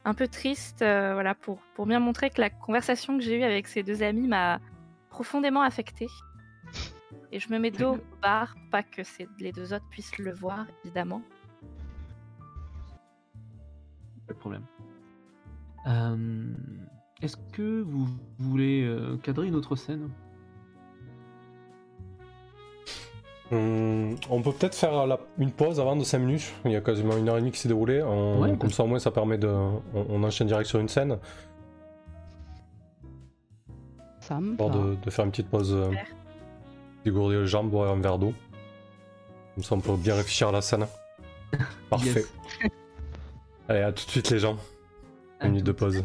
un peu triste, voilà, pour, pour bien montrer que la conversation que j'ai eue avec ces deux amis m'a profondément affectée. Et je me mets dos au bar, pas que les deux autres puissent le voir, évidemment. Pas de problème. Euh, Est-ce que vous voulez euh, cadrer une autre scène? Hum, on peut peut-être faire la- une pause avant de 5 minutes. Il y a quasiment une heure et demie qui s'est déroulée. On- Ouais, comme ça, au moins, ça permet de. On, on enchaîne direct sur une scène. Ça me Histoire va. de, de faire une petite pause. Euh, Super. Dégourdir les jambes, boire un verre d'eau. Comme ça, on peut bien réfléchir à la scène. [laughs] Parfait. Yes. Allez, à tout de suite, les gens. Une minute de pause.